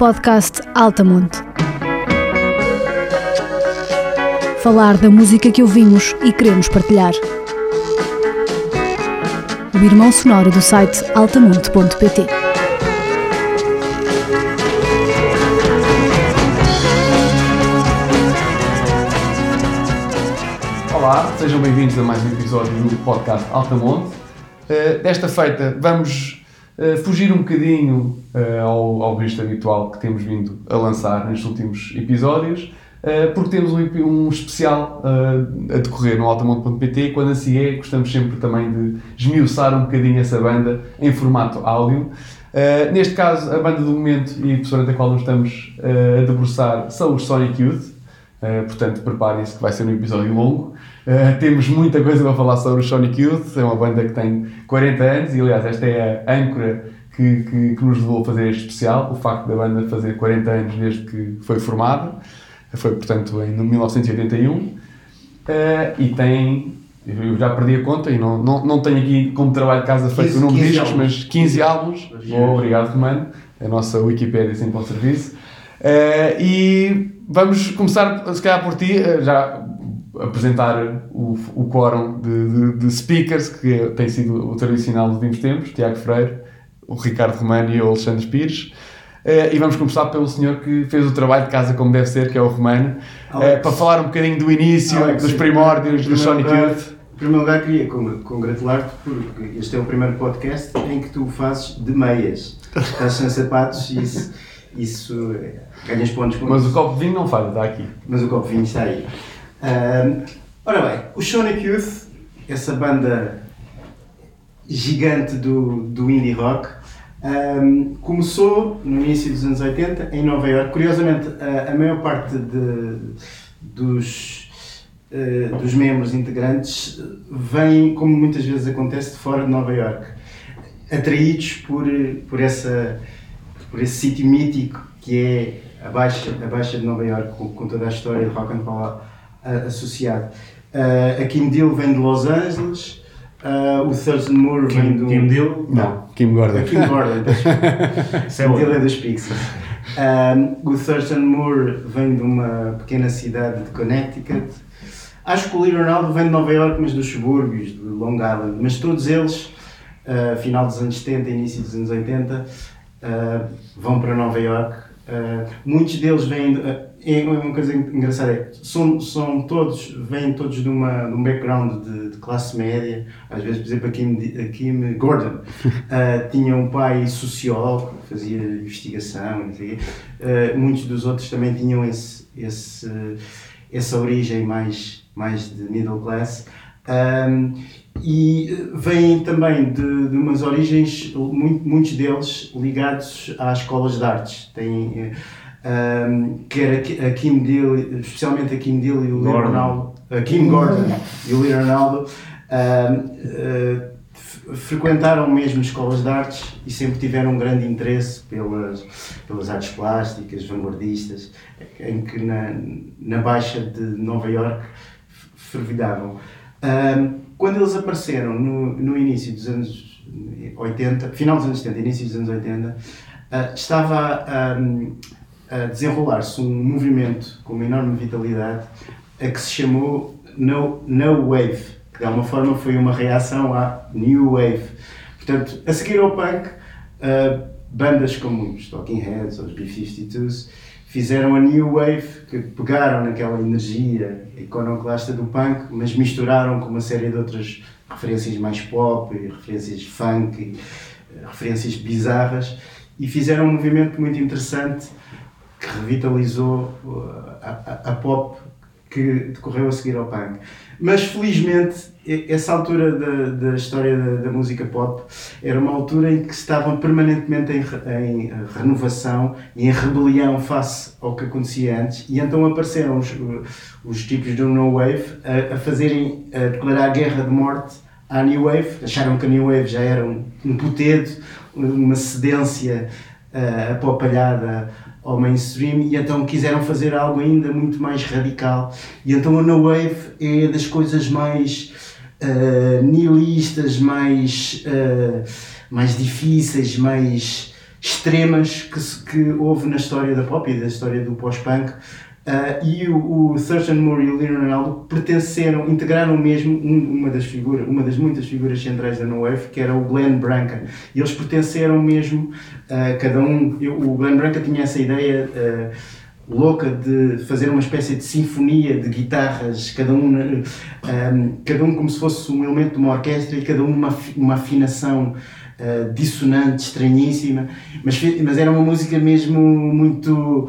podcast Altamonte. Falar da música que ouvimos e queremos partilhar. O irmão sonoro do site altamonte.pt. Olá, sejam bem-vindos a mais um episódio do podcast Altamonte. Uh, desta feita vamos uh, fugir um bocadinho uh, ao, ao registro habitual que temos vindo a lançar nestes últimos episódios, porque temos um, um especial a decorrer no altamonte.pt quando assim é, gostamos sempre também de esmiuçar um bocadinho essa banda em formato áudio. neste caso, a banda do momento e a pessoa a qual nos estamos a debruçar são os Sonic Youth. Portanto, preparem-se que vai ser um episódio longo. Uh, temos muita coisa para falar sobre o Sonic Youth, é uma banda que tem 40 anos e, aliás, esta é a âncora que, que, que, nos levou a fazer este especial, o facto da banda fazer 40 anos desde que foi formada, foi, portanto, em 1981, uh, eh, e tem, eu já perdi a conta e não, não, não tenho aqui como trabalho de casa feito o nome de discos, mas 15 álbuns, oh, obrigado Romano, a nossa Wikipédia sempre ao serviço, e vamos começar, se calhar por ti, já apresentar o, o quórum de, de, de, speakers, que tem sido o tradicional dos últimos tempos, Tiago Freire, o Ricardo Romano e o Alexandre Pires. Uh, e vamos começar pelo senhor que fez o trabalho de casa como deve ser, que é o Romano, uh, para falar um bocadinho do início, Alex, dos primórdios do Sonic Youth. Em primeiro lugar, queria congratular-te porque este é o primeiro podcast em que tu fazes de meias. Estás sem sapatos e isso, isso é, ganhas pontos com Mas isso. o copo de vinho não falha, está aqui. Mas o copo de vinho está aí. Um, ora bem, o Sonic Youth, essa banda gigante do, do indie rock, um, começou no início dos anos 80 em Nova York. Curiosamente, a, a maior parte de, dos, uh, dos membros integrantes vem, como muitas vezes acontece, de fora de Nova York, atraídos por, por, essa, por esse sítio mítico que é a Baixa, a Baixa de Nova York, com, com toda a história de rock and roll associado. Uh, a Kim Deal vem de Los Angeles, uh, o Thurston Moore Kim, vem do. Kim Deal? Não, Kim Gordon. A Kim Gordon, Kim Deal é dos Pixies. Um, o Thurston Moore vem de uma pequena cidade de Connecticut. Acho que o Lee Ronaldo vem de Nova York, mas dos subúrbios, de Long Island. Mas todos eles, uh, final dos anos 70, início dos anos 80, uh, vão para Nova York. Uh, muitos deles vêm. De, é uma coisa engraçada, é, são, são todos, vêm todos de, uma, de um background de, de classe média, às vezes, por exemplo, a Kim, a Kim Gordon tinha um pai sociólogo, fazia investigação, uh, muitos dos outros também tinham esse, esse, essa origem mais, mais de middle class. Um, e vêm também de, de umas origens, muito, muitos deles ligados às escolas de artes. Têm, um, quer a, Kim Deal, especialmente a Kim Deal e o Lee Ronaldo, a Kim Gordon e o Lee Ronaldo, um, uh, frequentaram mesmo escolas de artes e sempre tiveram um grande interesse pelas, pelas artes plásticas, vanguardistas, em que na, na Baixa de Nova York fervilhavam. Um, quando eles apareceram no, no início dos anos 80, final dos anos 70, início dos anos 80, uh, estava um, a desenrolar-se um movimento com uma enorme vitalidade a que se chamou No, no Wave, que de alguma forma foi uma reação à New Wave. Portanto, a seguir ao punk, uh, bandas como os Talking Heads ou os B-52s fizeram a New Wave, que pegaram naquela energia iconoclasta do punk, mas misturaram com uma série de outras referências mais pop, referências funk, e, uh, referências bizarras, e fizeram um movimento muito interessante que revitalizou uh, a, a, a, pop que decorreu a seguir ao punk. Mas felizmente, essa altura da, da história da, da, música pop era uma altura em que estavam permanentemente em, em renovação e em rebelião face ao que acontecia antes, e então apareceram os, os tipos do No Wave a, a fazerem, a declarar guerra de morte à New Wave. Acharam que a New Wave já era um, um putedo, uma cedência uh, apopalhada ao mainstream e então quiseram fazer algo ainda muito mais radical. E então a No Wave é das coisas mais uh, nihilistas, mais, uh, mais difíceis, mais extremas que, que houve na história da pop e da história do pós-punk. Uh, e o, o Thurston Moore e o Leonard Ronaldo pertenceram, integraram mesmo um, uma das figuras, uma das muitas figuras centrais da No Wave, que era o Glenn Branca. E eles pertenceram mesmo, uh, cada um, eu, o Glenn Branca tinha essa ideia uh, louca de fazer uma espécie de sinfonia de guitarras, cada um, um, cada um como se fosse um elemento de uma orquestra e cada um uma, uma afinação dissonante, estranhíssima, mas, mas era uma música mesmo muito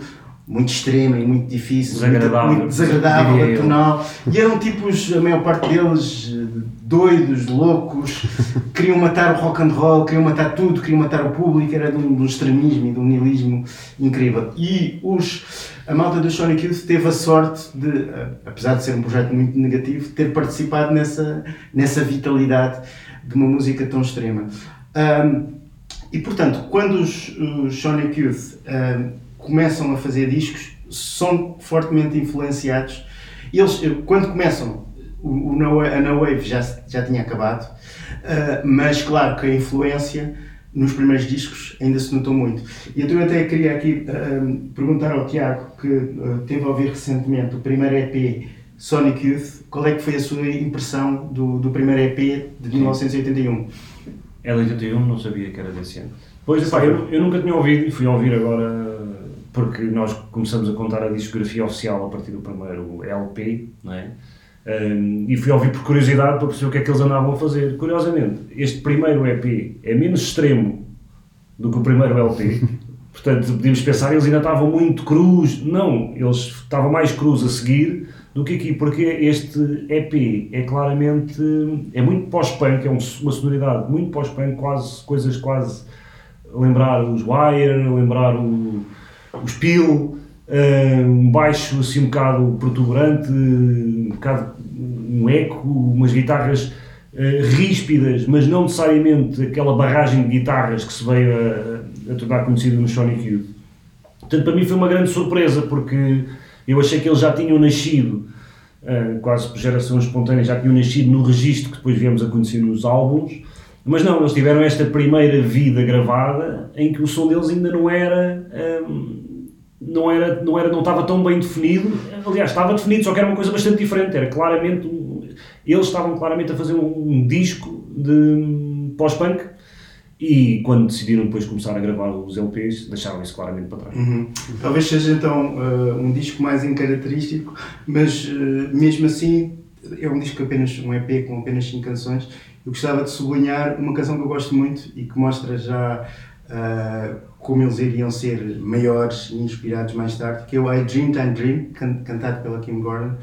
muito extrema e muito difícil, desagradável, muito, muito desagradável, atonal. E eram tipos, a maior parte deles, doidos, loucos, queriam matar o rock and roll, queriam matar tudo, queriam matar o público, era de um, de um extremismo e de um nihilismo incrível. E os, a malta do Sonic Youth teve a sorte de, apesar de ser um projeto muito negativo, ter participado nessa, nessa vitalidade de uma música tão extrema. Um, e portanto, quando os, os Sonic Youth um, começam a fazer discos são fortemente influenciados. Eles, quando começam, o, o a No Wave já, já tinha acabado, uh, mas claro que a influência nos primeiros discos ainda se notou muito. E então eu até queria aqui uh, perguntar ao Tiago, que uh, teve a ouvir recentemente o primeiro EP Sonic Youth, qual é que foi a sua impressão do, do primeiro EP de 1981? É de 81, não sabia que era desse ano. Pois, epá, eu, eu nunca tinha ouvido e fui ouvir agora porque nós começamos a contar a discografia oficial a partir do primeiro LP, não é? Um, e fui ouvir por curiosidade para perceber o que é que eles andavam a fazer. Curiosamente, este primeiro EP é menos extremo do que o primeiro LP. Portanto, podíamos pensar, eles ainda estavam muito cruz. Não, eles estavam mais cruz a seguir do que aqui, porque este EP é claramente, é muito pós-punk, é uma sonoridade muito pós-punk, quase, coisas quase lembrar os Wire, lembrar o o Spiel, uh, um baixo assim um bocado protuberante, um bocado um eco, umas guitarras uh, ríspidas, mas não necessariamente aquela barragem de guitarras que se veio a, a tornar conhecida no Sonic Youth. Portanto, para mim foi uma grande surpresa, porque eu achei que eles já tinham nascido, uh, quase por geração espontânea, já tinham nascido no registro que depois viemos a conhecer nos álbuns, mas não, eles tiveram esta primeira vida gravada em que o som deles ainda não era. Um, não era, não era, não estava tão bem definido. Aliás, estava definido, só que era uma coisa bastante diferente. Era claramente, eles estavam claramente a fazer um, um disco de pós-punk e quando decidiram depois começar a gravar os LPs, deixaram isso claramente para trás. Uhum. Talvez seja então uh, um disco mais incaracterístico, mas uh, mesmo assim é um disco apenas um EP com apenas 5 canções eu gostava de sublinhar uma canção que eu gosto muito e que mostra já uh, como eles iriam ser maiores e inspirados mais tarde, que é o I Dream Time Dream, can cantado pela Kim Gordon,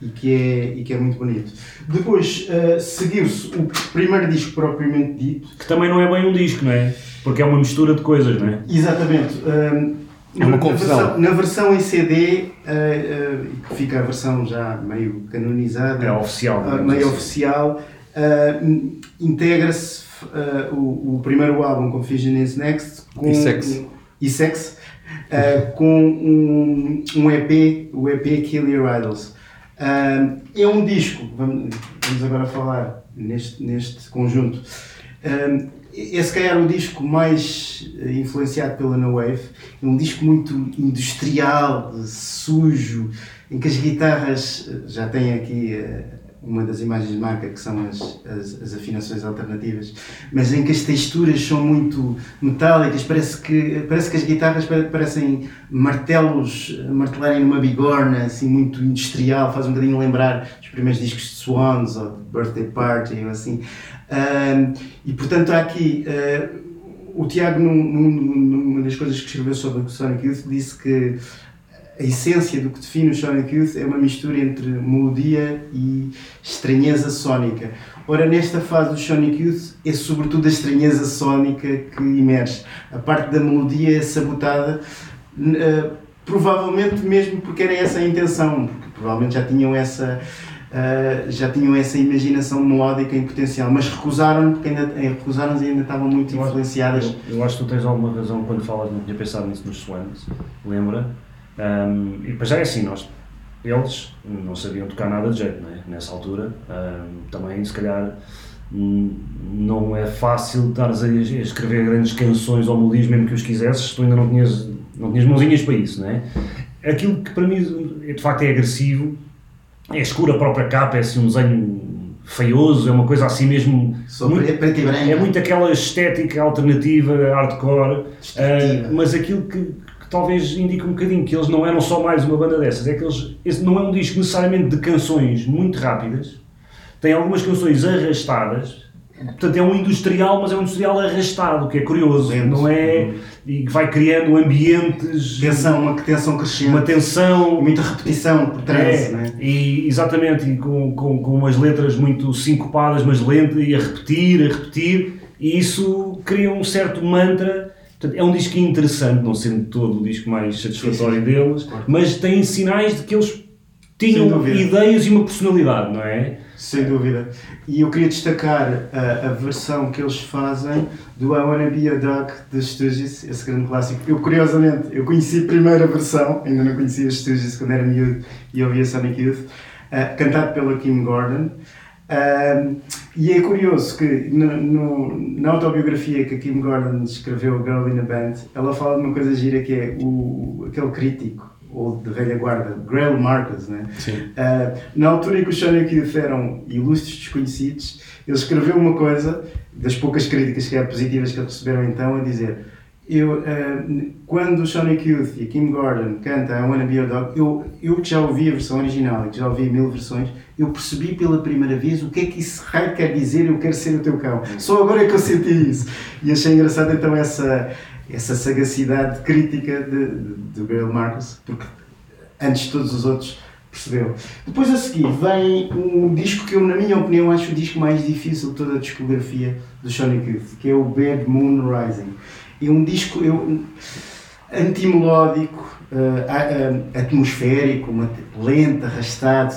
e que é, e que é muito bonito. Depois uh, seguiu-se o primeiro disco propriamente dito. Que também não é bem um disco, não é? Porque é uma mistura de coisas, não é? Exatamente. Uh, é uma confusão. Na versão, na versão em CD, uh, uh, fica a versão já meio canonizada. É oficial. Uh, meio assim. oficial uh, integra-se uh, o, o, primeiro álbum Confusion is Next com e Sex, um, e sex uh, com um, um EP, o EP Kill Your Idols. é um disco, vamos, vamos agora falar neste, neste conjunto. é se calhar o disco mais influenciado pela No Wave, é um disco muito industrial, sujo, em que as guitarras já têm aqui uma das imagens de marca que são as, as, as, afinações alternativas, mas em que as texturas são muito metálicas, parece que, parece que as guitarras parecem martelos martelarem numa bigorna, assim muito industrial, faz um bocadinho lembrar os primeiros discos de Swans ou de Birthday Party ou assim. E portanto há aqui. Uh, o Tiago, num, numa das coisas que escreveu sobre o Sonic Youth, disse que a essência do que define o Sonic Youth é uma mistura entre melodia e estranheza sónica. Ora, nesta fase do Sonic Youth é sobretudo a estranheza sónica que emerge. A parte da melodia é sabotada, uh, provavelmente mesmo porque era essa a intenção, porque provavelmente já tinham essa. Uh, já tinham essa imaginação melódica em potencial, mas recusaram porque ainda, eh, recusaram e ainda estavam muito eu influenciadas. Acho, eu, eu, acho que tu tens alguma razão quando falas, não tinha pensado nisso nos Swans, lembra? Um, e depois já é assim, nós, eles não sabiam tocar nada de jeito, é? nessa altura. Um, também, se calhar, não é fácil estares a escrever grandes canções ou melodias, mesmo que os quisesses, tu ainda não tinhas, não tinhas mãozinhas para isso, não é? Aquilo que para mim de facto é agressivo, é escuro a própria capa, é assim um desenho feioso, é uma coisa assim mesmo. Muito, preto e branco. É muito aquela estética alternativa, hardcore, uh, mas aquilo que, talvez indica um bocadinho que eles não eram só mais uma banda dessas, é que eles. Esse não é um disco necessariamente de canções muito rápidas, tem algumas canções arrastadas Portanto, é um industrial, mas é um industrial arrastado, que é curioso, não é? E que vai criando ambientes. Tensão, uma tensão crescente. Uma tensão. Muita repetição por trás, é, né? E, exatamente, e com, com, com umas letras muito sincopadas, mas lentas, e a repetir, a repetir, e isso cria um certo mantra. Portanto, é um disco interessante, não sendo todo o disco mais satisfatório sim, sim. deles, mas tem sinais de que eles tinham ideias e uma personalidade, não é? Sem dúvida. E eu queria destacar a, a versão que eles fazem do I Wanna Be a Dog dos Stooges, esse grande clássico. Eu, curiosamente, eu conheci a primeira versão, ainda não conhecia os Stooges quando era miúdo e ouvia Sonic Youth, uh, cantado pela Kim Gordon. Uh, e é curioso que no, no, na autobiografia que a Kim Gordon escreveu, Girl in a Band, ela fala de uma coisa gira que é o, aquele crítico ou de velha guarda, Grail Marcus, né? Uh, na altura em que os Sonic Youth eram ilustres desconhecidos, ele escreveu uma coisa, das poucas críticas que eram positivas que eles receberam então, a dizer eu, uh, quando o Sonic Youth e a Kim Gordon canta I Wanna Be Your Dog, eu, eu que já ouvi a versão original e que já ouvi mil versões, eu percebi pela primeira vez o que é que isso raio quer dizer eu quero ser o teu cão. Só agora é que eu senti isso. E achei engraçado então essa essa sagacidade crítica de, de, de Gail Marcus, porque antes de todos os outros percebeu. Depois a seguir vem um disco que eu, na minha opinião, acho o disco mais difícil de toda a discografia do Sonic Youth, que é o Bad Moon Rising. É um disco eu, antimelódico, uh, atmosférico, lento, arrastado,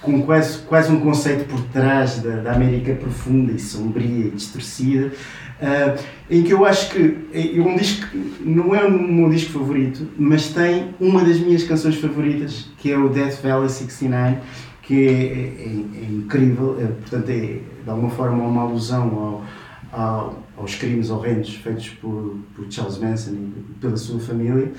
com quase, quase um conceito por trás da, da América profunda e sombria e distorcida. Uh, em que eu acho que é um disco não é o meu disco favorito, mas tem uma das minhas canções favoritas, que é o Death Valley 69, que é, é, é incrível, portanto é de alguma forma uma alusão ao, ao, aos crimes horrendos feitos por, por, Charles Manson e pela sua família,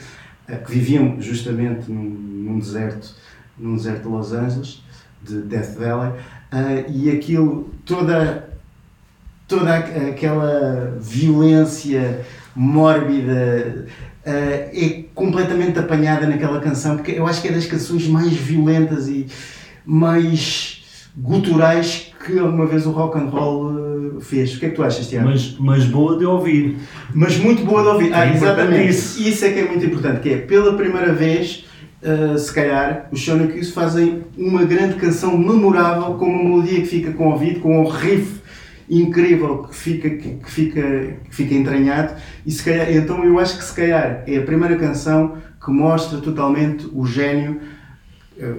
uh, que viviam justamente num, num, deserto, num deserto de Los Angeles, de Death Valley, uh, e aquilo, toda toda aquela violência mórbida uh, é completamente apanhada naquela canção, porque eu acho que é das canções mais violentas e mais guturais que alguma vez o rock and roll uh, fez. O que é que tu achas, Tiago? Mas, mas boa de ouvir. Mas muito boa de ouvir. Ah, é exatamente. Isso. isso é que é muito importante, que é pela primeira vez Uh, se calhar, os Sonic Youth fazem uma grande canção memorável com uma melodia que fica com o ouvido, com um riff incrível que fica, que, que, fica, que fica entranhado e se calhar, então eu acho que se calhar é a primeira canção que mostra totalmente o gênio eh,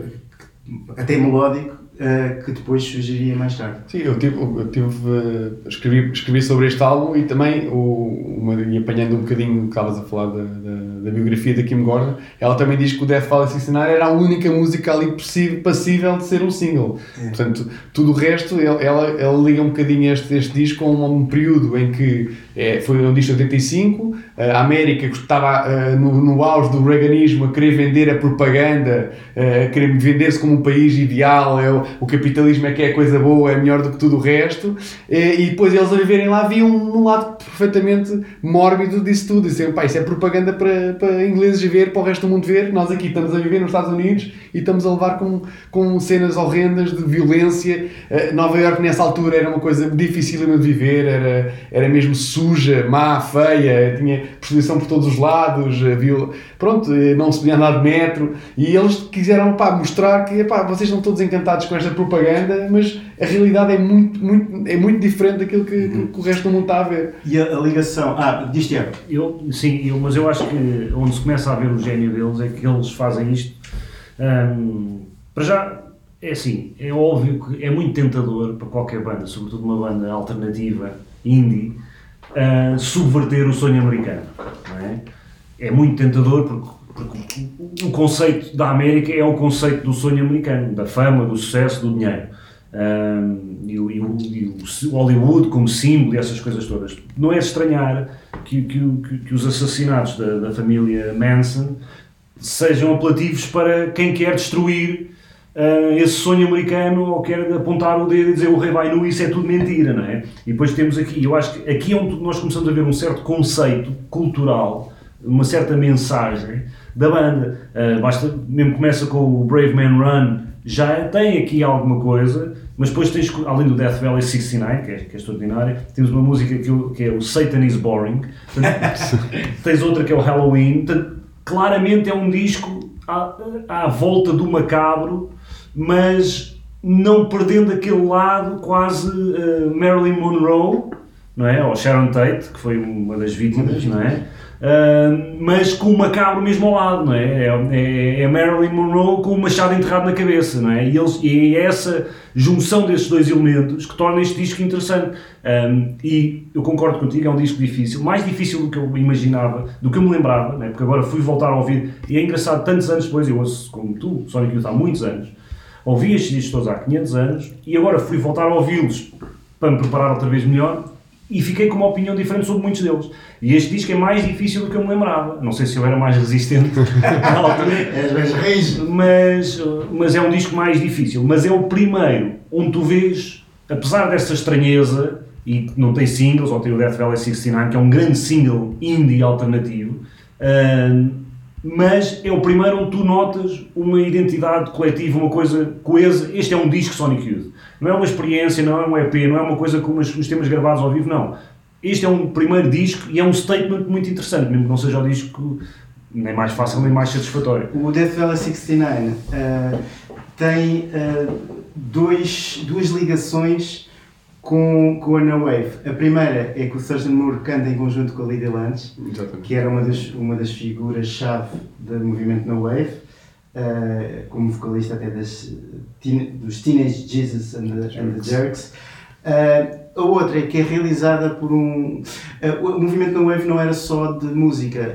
até melódico uh, que depois surgiria mais tarde. Sim, eu tive, eu tive uh, escrevi, escrevi sobre este álbum e também, o, uma, e apanhando um bocadinho que estavas a falar da, da, da, biografia da Kim Gordon, ela também diz que o Death Valley Cincinnati era a única música ali passível de ser um single. É. Portanto, tudo o resto, ela, ela, liga um bocadinho este, este disco com um, um período em que é, foi um disco de 85, a América estava uh, no, no auge do reaganismo a querer vender a propaganda, uh, a querer vender-se como um país ideal, é, o capitalismo é que é coisa boa, é melhor do que tudo o resto, e, e depois eles a viverem lá viam um, um lado perfeitamente mórbido disso tudo, diziam, pá, isso é propaganda para, para ingleses ver, para o resto do mundo ver, nós aqui estamos a viver nos Estados Unidos e estamos a levar com, com cenas horrendas de violência, uh, Nova York nessa altura era uma coisa difícil de viver, era, era mesmo suja, má, feia, tinha prostituição por todos os lados, viu, pronto, não se podia andar de metro, e eles quiseram pá, mostrar que pá, vocês estão todos encantados com esta propaganda, mas a realidade é muito, muito, é muito diferente daquilo que, uhum. que o resto do mundo está a ver. E a, a ligação, ah, diz Tiago. Eu, sim, eu, mas eu acho que onde se começa a ver o gênio deles é que eles fazem isto, hum, para já, é assim, é óbvio que é muito tentador para qualquer banda, sobretudo uma banda alternativa, indie, uh, subverter o sonho americano. É? é? muito tentador porque, porque, o conceito da América é o conceito do sonho americano, da fama, do sucesso, do dinheiro. Um, e, o, e, o, e, o, Hollywood como símbolo e essas coisas todas. Não é estranhar que, que, que os assassinatos da, da, família Manson sejam apelativos para quem quer destruir uh, esse sonho americano ou quer apontar o dedo e dizer o rei vai nu, isso é tudo mentira, não é? E depois temos aqui, eu acho que aqui é onde nós começamos a ver um certo conceito cultural, uma certa mensagem da banda. Uh, basta, mesmo começa com o Brave Man Run, já tem aqui alguma coisa, mas depois tens, além do Death Valley 69, que é, que é extraordinária, temos uma música que, que é o Satan is Boring, tens outra que é o Halloween, portanto, claramente é um disco à, à volta do macabro, mas não perdendo aquele lado quase uh, Marilyn Monroe, não é? Ou Sharon Tate, que foi uma das vítimas, não é? Uh, mas com o macabro mesmo ao lado, não é? É, é, é Marilyn Monroe com o machado enterrado na cabeça, não é? E, eles, e é essa junção desses dois elementos que torna este disco interessante. Um, e eu concordo contigo, é um disco difícil, mais difícil do que eu imaginava, do que eu me lembrava, é? porque agora fui voltar a ouvir, e é engraçado, tantos anos depois, eu ouço como tu, Sonic Youth há muitos anos, ouvi estes discos todos há 500 anos, e agora fui voltar a ouvi-los para me preparar outra vez melhor, e fiquei com uma opinião diferente sobre muitos deles. E este disco é mais difícil do que eu me lembrava. Não sei se eu era mais resistente na altura. Mas, mas é um disco mais difícil. Mas é o primeiro onde tu vês, apesar dessa estranheza, e não tem singles, ou tem o Death Valley 69, que é um grande single indie alternativo, mas é o primeiro onde tu notas uma identidade coletiva, uma coisa coesa. Este é um disco Sonic Youth. Não é uma experiência, não é um EP, não é uma coisa como os temas gravados ao vivo, não. Este é um primeiro disco e é um statement muito interessante, mesmo que não seja o disco nem mais fácil nem mais satisfatório. O Death Valley 69 uh, tem uh, dois, duas ligações com, com a No Wave. A primeira é que o Thurston Moore canta em conjunto com a Lydia Lunch, que era uma das, uma das figuras-chave do movimento No Wave, uh, como vocalista até das, dos Teenage Jesus and the, and the Jerks. Uh, a outra é que é realizada por um. Uh, o movimento No Wave não era só de música,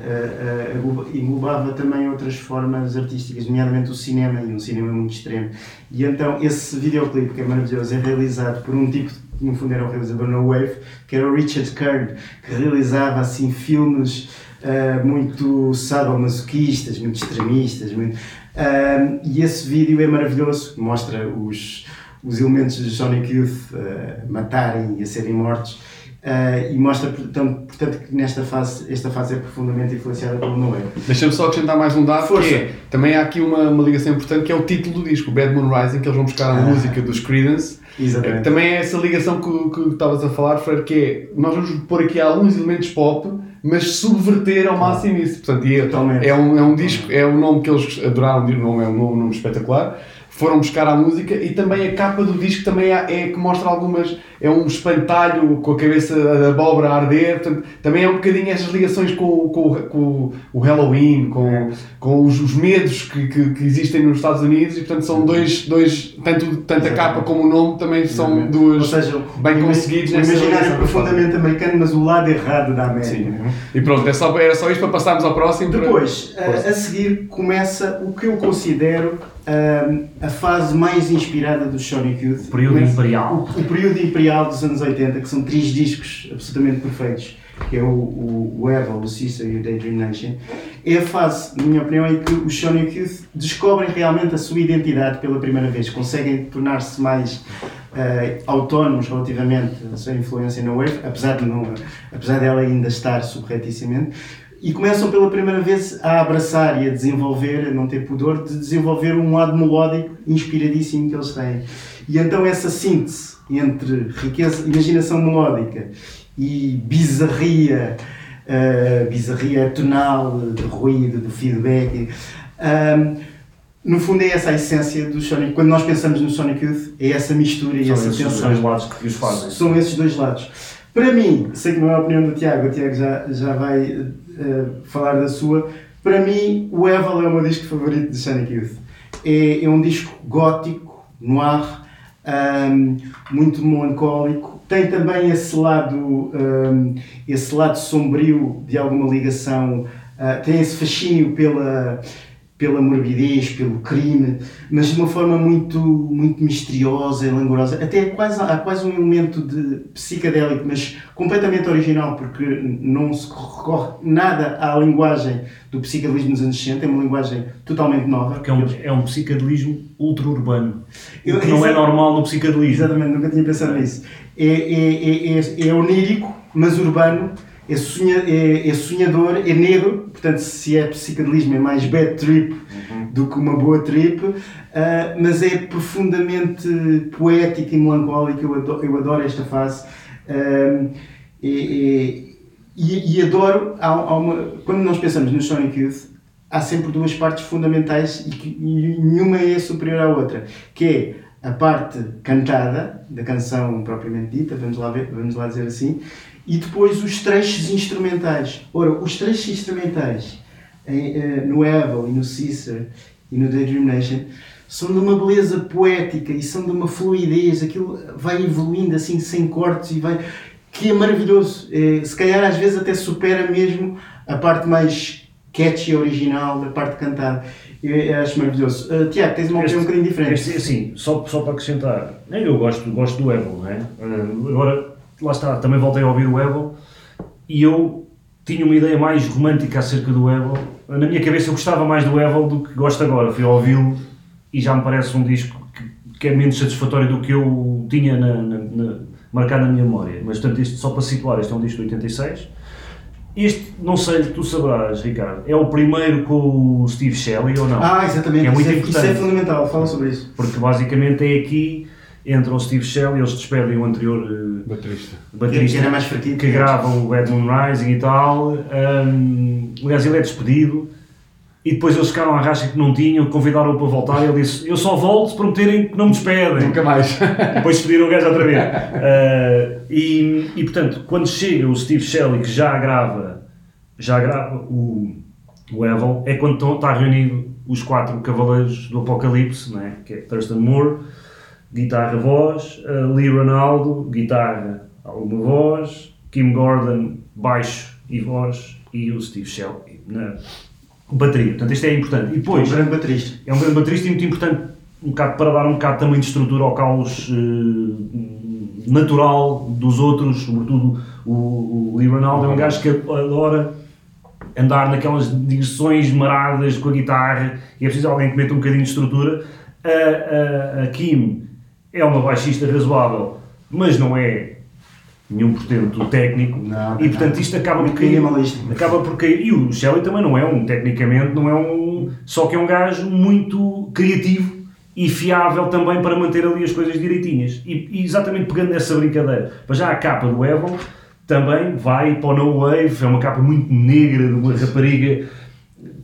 englobava também outras formas artísticas, nomeadamente o cinema, e um cinema muito extremo. E então esse videoclipe, que é maravilhoso, é realizado por um tipo que no fundo era o realizador No Wave, que era o Richard Kern, que realizava assim filmes uh, muito sadomasoquistas, muito extremistas. Muito, uh, e esse vídeo é maravilhoso, mostra os, os elementos de Sonic Youth uh, matarem e a serem mortos. Uh, e mostra, portanto, portanto, que nesta fase, esta fase é profundamente influenciada pelo Noé. Deixa-me só acrescentar mais um dado, Força. que é, também há aqui uma, uma ligação importante, que é o título do disco, Bad Moon Rising, que eles vão buscar a ah. música dos Creedence, Exatamente. Também é essa ligação que, que estavas a falar, Freire, que é nós vamos pôr aqui alguns elementos pop, mas subverter ao máximo isso. Portanto, é, é, um, é um disco, é um nome que eles adoraram, o nome é um nome, um nome espetacular foram buscar a música e também a capa do disco também é, é que mostra algumas é um espantalho com a cabeça da abóbora a arder portanto, também é um bocadinho essas ligações com, com, com o Halloween com, com os, os medos que, que, que, existem nos Estados Unidos e portanto são dois, dois tanto, tanto a capa como o nome também são duas seja, bem conseguidos o imaginário profundamente americano mas o lado errado da América Sim. e pronto, é só, era só isto para passarmos ao próximo depois, para... a, a seguir começa o que eu considero um, a fase mais inspirada do Sonic Youth. O período imperial. O, o, período imperial dos anos 80, que são três discos absolutamente perfeitos, que é o, o, o Evil, o Sister e o Daydream Nation. É a fase, na minha opinião, em que os Sonic Youth descobrem realmente a sua identidade pela primeira vez, conseguem tornar-se mais uh, autónomos relativamente à sua influência na Wave, apesar de, não, apesar dela ainda estar subretíciamente e começam pela primeira vez a abraçar e a desenvolver, a não ter pudor, de desenvolver um lado melódico inspiradíssimo que eles têm. E então essa síntese entre riqueza, imaginação melódica e bizarria, uh, bizarria tonal, de ruído, de feedback, um, no fundo é essa a essência do Sonic. Quando nós pensamos no Sonic Youth, é essa mistura e São essa tensão. São esses dois lados que os fazem. São esses dois lados. Para mim, sei que não é a opinião do Tiago, o Tiago já, já vai uh, falar da sua. Para mim, o Evil é o meu disco favorito de Sonic Youth. É, é um disco gótico, noir, um, muito melancólico. Tem também esse lado, um, esse lado sombrio de alguma ligação. Uh, tem esse fascínio pela, pela morbidez, pelo crime, mas de uma forma muito, muito misteriosa e langorosa. Até quase, há quase um elemento de psicadélico, mas completamente original, porque não se recorre nada à linguagem do psicadelismo dos anos 60, é uma linguagem totalmente nova. Porque é um, é um psicadelismo ultra-urbano. O que não é normal no psicadelismo. Exatamente, nunca tinha pensado nisso. É, é, é, é onírico, mas urbano é, sonha, é, é, sonhador, é negro, portanto, se é psicadelismo, é mais bad trip uhum. do que uma boa trip, uh, mas é profundamente poético e melancólico. Eu adoro, eu adoro esta fase. Uh, e, e, e, adoro, há, há uma, quando nós pensamos no Sonic Youth, há sempre duas partes fundamentais e, que, e nenhuma é superior à outra, que é a parte cantada da canção propriamente dita, vamos lá, ver, vamos lá dizer assim, e depois os trechos instrumentais. Ora, os trechos instrumentais em, uh, no Evil e no Caesar e no Daydream Nation são de uma beleza poética e são de uma fluidez, aquilo vai evoluindo assim sem cortes e vai que é maravilhoso. É, se calhar às vezes até supera mesmo a parte mais catchy original da parte cantada. Eu, acho maravilhoso. Uh, Tiago, tens uma opinião um bocadinho diferente. Este, sim, só, só para acrescentar, eu gosto, gosto do Evil, não é? Uh, agora lá está, também voltei a ouvir o Evil e eu tinha uma ideia mais romântica acerca do Evil. Na minha cabeça eu gostava mais do Evil do que gosto agora. Fui ouvi-lo e já me parece um disco que, que, é menos satisfatório do que eu tinha na, na, na, marcado na minha memória. Mas, portanto, isto, só para situar, este é um disco de 86. Este, não sei, tu sabrás, Ricardo, é o primeiro com o Steve Shelley ou não? Ah, exatamente. é muito isso, importante. É, isso é fundamental, fala sobre isso. Porque basicamente é aqui entra o Steve Shelley, eles despedem o anterior uh, baterista, baterista que, era mais fraquinho, que grava o Bad Moon Rising e tal. Um, aliás, ele é despedido e depois eles ficaram à racha que não tinham, convidaram-o para voltar e ele disse: Eu só volto se prometerem que não me despedem. Nunca mais. depois despediram o gajo outra vez. Uh, e, e portanto, quando chega o Steve Shelley, que já grava, já grava o, o Evil, é quando está reunido os quatro cavaleiros do Apocalipse, né? que é Thurston Moore guitarra, voz, uh, Lee Ronaldo, guitarra, alguma voz, Kim Gordon, baixo e voz, e o Steve Shelley na bateria. Portanto, isto é importante. E depois, é um grande baterista. É um grande baterista e muito importante um bocado, para dar um bocado também de estrutura ao caos uh, natural dos outros, sobretudo o, o Lee Ronaldo é um gajo que adora andar naquelas digressões maradas com a guitarra e é preciso alguém que meta um bocadinho de estrutura. A, a, a Kim é uma baixista razoável, mas não é nenhum portanto técnico. Não, e portanto isto acaba por cair, acaba por cair. E o Shelley também não é um tecnicamente não é um só que é um gajo muito criativo e fiável também para manter ali as coisas direitinhas. E, e exatamente pegando nessa brincadeira para já a capa do Evan também vai para o No Wave é uma capa muito negra de uma rapariga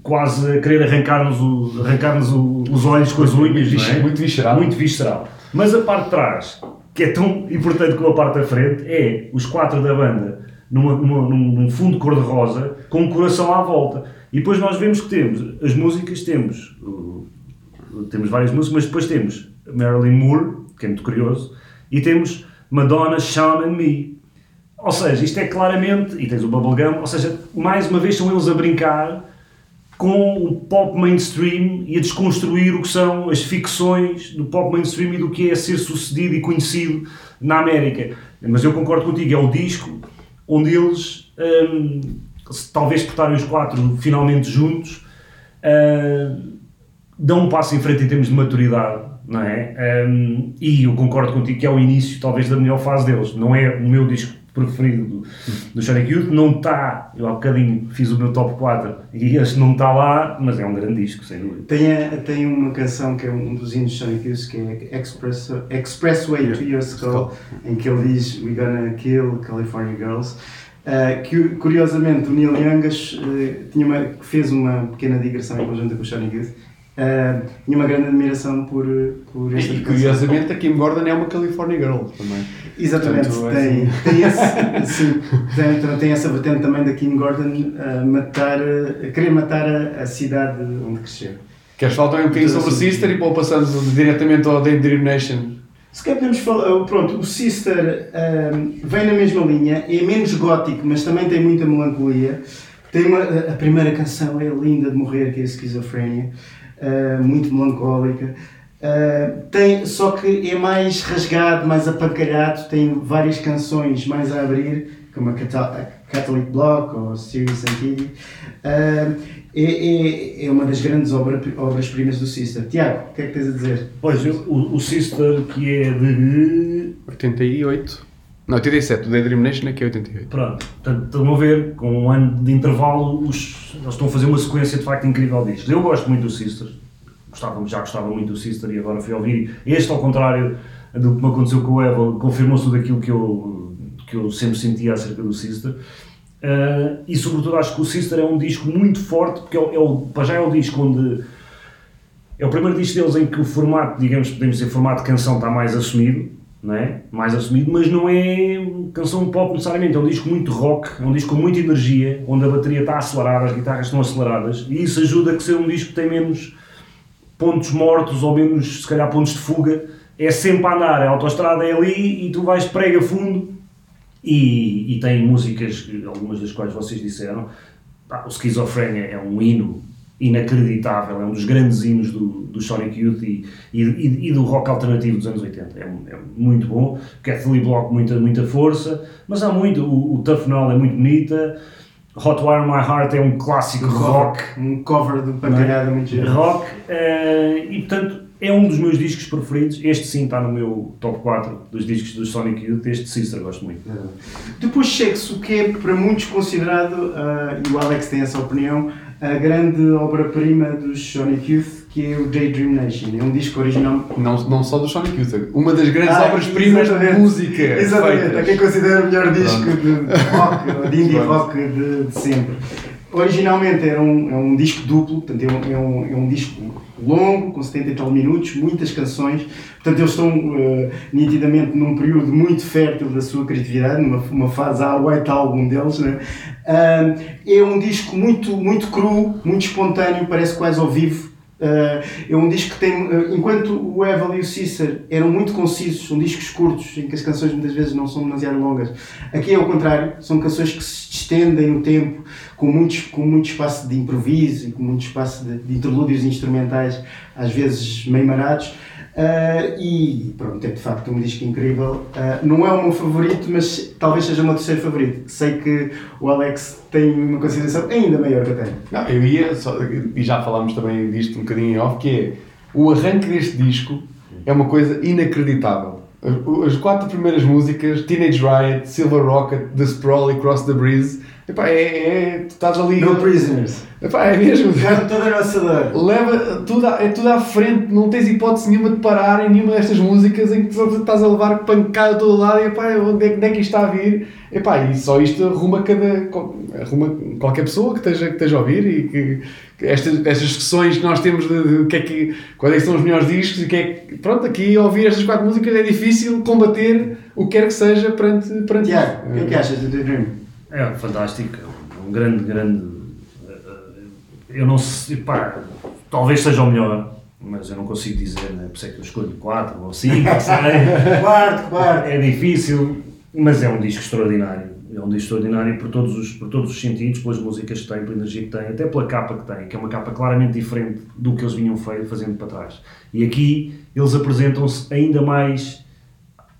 quase a querer arrancar-nos arrancar os olhos com as unhas é? muito visceral. Muito visceral mas a parte de trás, que é tão importante como a parte da frente, é os quatro da banda numa, numa, num fundo cor-de-rosa com um coração à volta. E depois nós vemos que temos as músicas, temos, temos várias músicas, mas depois temos Marilyn Moore, que é muito curioso, e temos Madonna, Shawn and Me. Ou seja, isto é claramente, e tens o Bubblegum, ou seja, mais uma vez são eles a brincar com o pop mainstream e a desconstruir o que são as ficções do pop mainstream e do que é ser sucedido e conhecido na América. Mas eu concordo contigo, é o disco onde eles, hum, talvez por estarem os quatro finalmente juntos, hum, dão um passo em frente em termos de maturidade, não é? Hum, e eu concordo contigo que é o início, talvez, da melhor fase deles. Não é o meu disco preferido do, do Sonic Youth, não está, eu há bocadinho fiz o meu top 4 e este não está lá, mas é um grande disco, sem dúvida. Tem, tem uma canção que é um dos hinos de Sonic Youth que é Express, Expressway to Your Skull, em que ele diz We Gonna Kill California Girls. Uh, que curiosamente o Neil Youngas uh, tinha uma, fez uma pequena digressão em conjunto com o Sonic Youth Uh, tinha uma grande admiração por, por esta E curiosamente a Kim Gordon é uma California Girl também. Exatamente, Portanto, é tem, assim. tem, esse, sim, tem, tem essa vertente também da Kim Gordon a, matar, a querer matar a, a cidade onde cresceu. Queres falar também um bocadinho sobre o Sister e pô, passando diretamente ao Day Dream Nation? Se calhar podemos falar, pronto, o Sister um, vem na mesma linha, é menos gótico, mas também tem muita melancolia. Tem uma, a primeira canção é linda de morrer, que é a Esquizofrénia, uh, muito melancólica. Uh, tem, só que é mais rasgado, mais apancalhado, tem várias canções mais a abrir, como a Catholic Block ou Serious Antiquity. Uh, é, é, é, uma das grandes obra, obras-primas do Sister. Tiago, o que é que tens a dizer? Pois, o, o Sister, que é de. 88. Não, 87. O Daydream Nation é que é 88. Pronto, portanto, estão a ver, com um ano de intervalo, os, eles estão a fazer uma sequência de facto incrível discos. Eu gosto muito do Sister, gostava, já gostava muito do Sister e agora fui ouvir. Este, ao contrário do que me aconteceu com o Evel, confirmou-se tudo aquilo que eu, que eu sempre sentia acerca do Sister. Uh, e sobretudo acho que o Sister é um disco muito forte, porque é, é o, para já é o disco onde é o primeiro disco deles em que o formato, digamos, podemos dizer, formato de canção está mais assumido, não é? Mais assumido, mas não é canção pop necessariamente, é um disco muito rock, é um disco com muita energia, onde a bateria está acelerada, as guitarras estão aceleradas, e isso ajuda a que seja um disco que tem menos pontos mortos ou menos, se calhar, pontos de fuga. É sempre a andar, a autostrada é ali e tu vais prega fundo e, e tem músicas, algumas das quais vocês disseram. o Schizophrenia é um hino inacreditável, é um dos grandes hinos do, do Sonic Youth e, e, e, do rock alternativo dos anos 80. É, é muito bom. Kathleen Block, muita, muita força, mas há muito. O, o Tough Null é muito bonita. Hot Wire My Heart é um clássico rock. Um cover de pancalhada é? muito giro. Rock. Uh, e portanto é um dos meus discos preferidos. Este sim está no meu top 4 dos discos do Sonic Youth. Este Sister gosto muito. É. Depois chega-se o que é para muitos considerado, uh, e o Alex tem essa opinião, a grande obra-prima dos Sonic Youth, que é o Daydream Nation. É um disco original. Não, não só do Sonic Youth, uma das grandes ah, obras-primas de música. Exatamente, feitas. é quem considera o melhor disco de rock, de indie rock de, de sempre. Originalmente era um, é um disco duplo, portanto é um, é um, é um disco longo, com 70 e tal minutos, muitas canções. Portanto, eles estão uh, nitidamente num período muito fértil da sua criatividade, numa uma fase a White Album deles. Né? Uh, é um disco muito, muito cru, muito espontâneo, parece quase ao vivo. Uh, é um disco que tem, uh, enquanto o Evel e o Cícer eram muito concisos, são discos curtos, em que as canções muitas vezes não são demasiado longas, aqui é o contrário, são canções que se estendem no tempo, com, muitos, com muito espaço de improviso e com muito espaço de, de interlúdios instrumentais, às vezes meio marados. Uh, e pronto, é de facto um disco incrível. Uh, não é o meu favorito, mas talvez seja o meu terceiro favorito. Sei que o Alex tem uma consideração ainda maior que eu tenho. Não, eu ia, só, e já falámos também disto um bocadinho em off, que é o arranque deste disco é uma coisa inacreditável. As, as quatro primeiras músicas, Teenage Riot, Silver Rocket, The Sprawl e Cross the Breeze, Epá, é, é, tu estás ali. No prisoners. Epá, é mesmo. toda a nossa dor. Leva tudo, é tudo à frente, não tens hipótese nenhuma de parar em nenhuma destas músicas em que tu estás a levar pancada a todo lado e epá, onde é, onde é que isto está a vir? Epá, e só isto arruma, cada, arruma qualquer pessoa que esteja, que esteja a ouvir e que, que estas, estas discussões que nós temos de, de, de, que é que, quais é que são os melhores discos e que é que, pronto, aqui ouvir estas quatro músicas é difícil combater o que quer que seja perante, perante Tiago, o que é que achas do The Dream? É fantástico, é um grande, grande. Eu não sei, pá, talvez seja o melhor, mas eu não consigo dizer, né? por isso é que eu escolho 4 ou 5, quarto, quarto. É difícil, mas é um disco extraordinário. É um disco extraordinário por todos, os, por todos os sentidos, pelas músicas que tem, pela energia que tem, até pela capa que tem, que é uma capa claramente diferente do que eles vinham fazendo para trás. E aqui eles apresentam-se ainda mais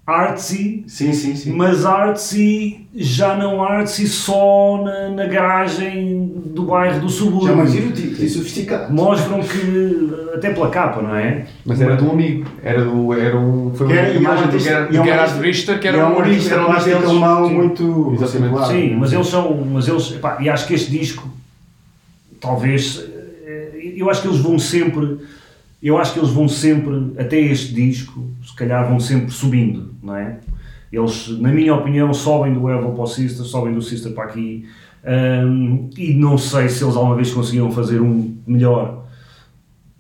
artsy, sim, sim, sim. mas artsy já não artsy só na, na garagem do bairro do subúrbio. Já mais erudito e sofisticado. Mostram que, até pela capa, não é? Mas era de um amigo, era, do, era um, foi uma é, imagem do Gerhard Richter, que era um artista, era um artista alemão muito... Exatamente. Sim, mas eles são, mas eles, epá, e acho que este disco, talvez, eh, eu acho que eles vão sempre eu acho que eles vão sempre, até este disco, calhar vão sempre subindo, não é? Eles, na minha opinião, sobem do Evil para o Sister, sobem do Sister para aqui, um, e não sei se eles alguma vez conseguiram fazer um melhor.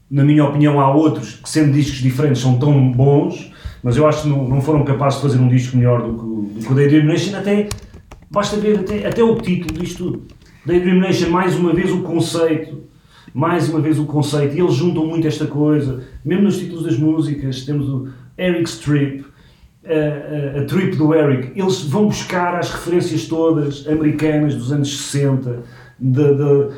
Na minha opinião, há outros que, sendo discos diferentes, são tão bons, mas eu acho que não, não foram capazes de fazer um disco melhor do que, do que o Daydream Nation, até, basta ver até, até o título disto tudo. Daydream Nation, mais uma vez, o conceito, mais uma vez o conceito, e eles juntam muito esta coisa, mesmo nos títulos das músicas, temos o Eric Strip, a, a, a trip do Eric, eles vão buscar as referências todas americanas dos anos 60, de, de, uh,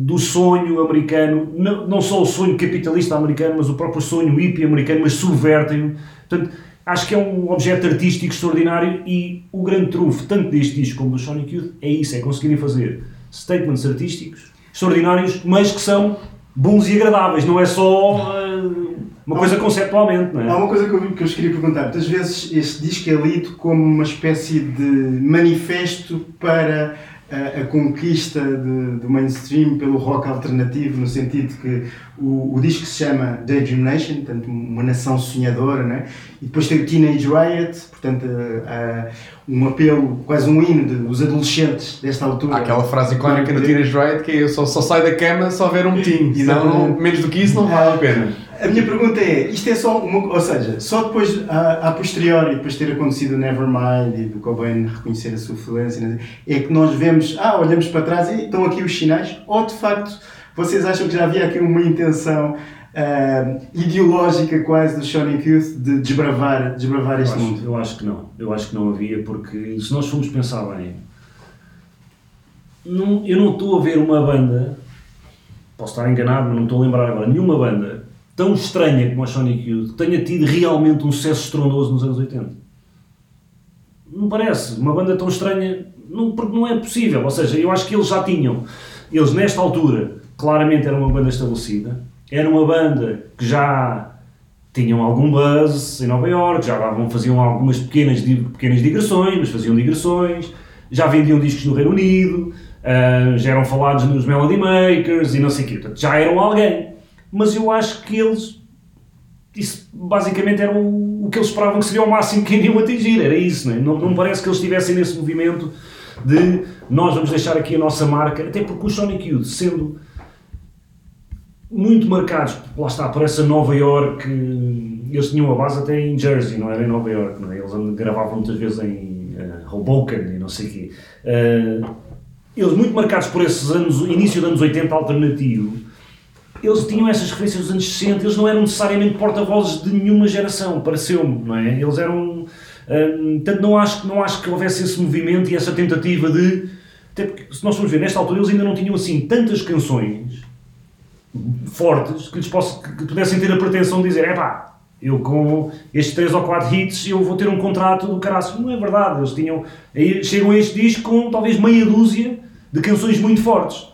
do sonho americano, não, não só o sonho capitalista americano, mas o próprio sonho hippie americano, mas subvertem-o. Portanto, acho que é um objeto artístico extraordinário e o grande trunfo, tanto deste disco como do Sonic Youth, é isso, é conseguirem fazer statements artísticos extraordinários, mas que são bons e agradáveis, não é só uh, uma coisa conceptualmente, não é? Há uma coisa que eu, que eu queria perguntar. Muitas vezes este disco é lido como uma espécie de manifesto para a, a conquista de, do mainstream pelo rock alternativo, no sentido que o, o disco se chama Daydream Nation, portanto, uma nação sonhadora, né? e depois tem o Teenage Riot, portanto, a, a, um apelo, quase um hino dos adolescentes desta altura. Há aquela frase icónica no Teenage Riot que é só, só sai da cama se houver um teen, senão menos do que isso não vale a pena. A minha pergunta é, isto é só uma, ou seja, só depois, a, a posteriori, depois de ter acontecido o Nevermind e do Cobain reconhecer a sua influência, é que nós vemos, ah, olhamos para trás e estão aqui os sinais, ou de facto vocês acham que já havia aqui uma intenção uh, ideológica quase do Sonic Youth de desbravar, desbravar este acho, mundo? Eu acho que não, eu acho que não havia, porque se nós formos pensar bem, não, eu não estou a ver uma banda, posso estar enganado, mas não estou a lembrar agora, nenhuma banda tão estranha como a Sonic Youth tenha tido realmente um sucesso estrondoso nos anos 80. Não parece. Uma banda tão estranha, não, porque não é possível. Ou seja, eu acho que eles já tinham, eles nesta altura, claramente era uma banda estabelecida, era uma banda que já tinham algum buzz em Nova York, já davam, faziam algumas pequenas, pequenas digressões, mas faziam digressões, já vendiam discos no Reino Unido, uh, já eram falados nos Melody Makers e não sei o quê. Portanto, já eram alguém mas eu acho que eles. Isso basicamente era o, o que eles esperavam que seria o máximo que iriam atingir, era isso, não, é? não, não parece que eles estivessem nesse movimento de nós vamos deixar aqui a nossa marca, até porque o Sonic Youth, sendo muito marcados, lá está, por essa Nova York, eles tinham a base até em Jersey, não era em Nova York, não é? eles gravavam muitas vezes em uh, Hoboken e não sei o quê. Uh, eles muito marcados por esses anos, início dos anos 80 alternativo, eles tinham essas referências dos anos 60, eles não eram necessariamente porta-vozes de nenhuma geração, pareceu-me, não é? Eles eram. Hum, portanto, não acho, não acho que houvesse esse movimento e essa tentativa de. Até porque, se nós formos ver, nesta altura eles ainda não tinham assim tantas canções fortes que, lhes posso, que pudessem ter a pretensão de dizer: é pá, eu com estes 3 ou 4 hits eu vou ter um contrato do caraço. Não é verdade, eles tinham. Aí, chegam a este disco com talvez meia dúzia de canções muito fortes.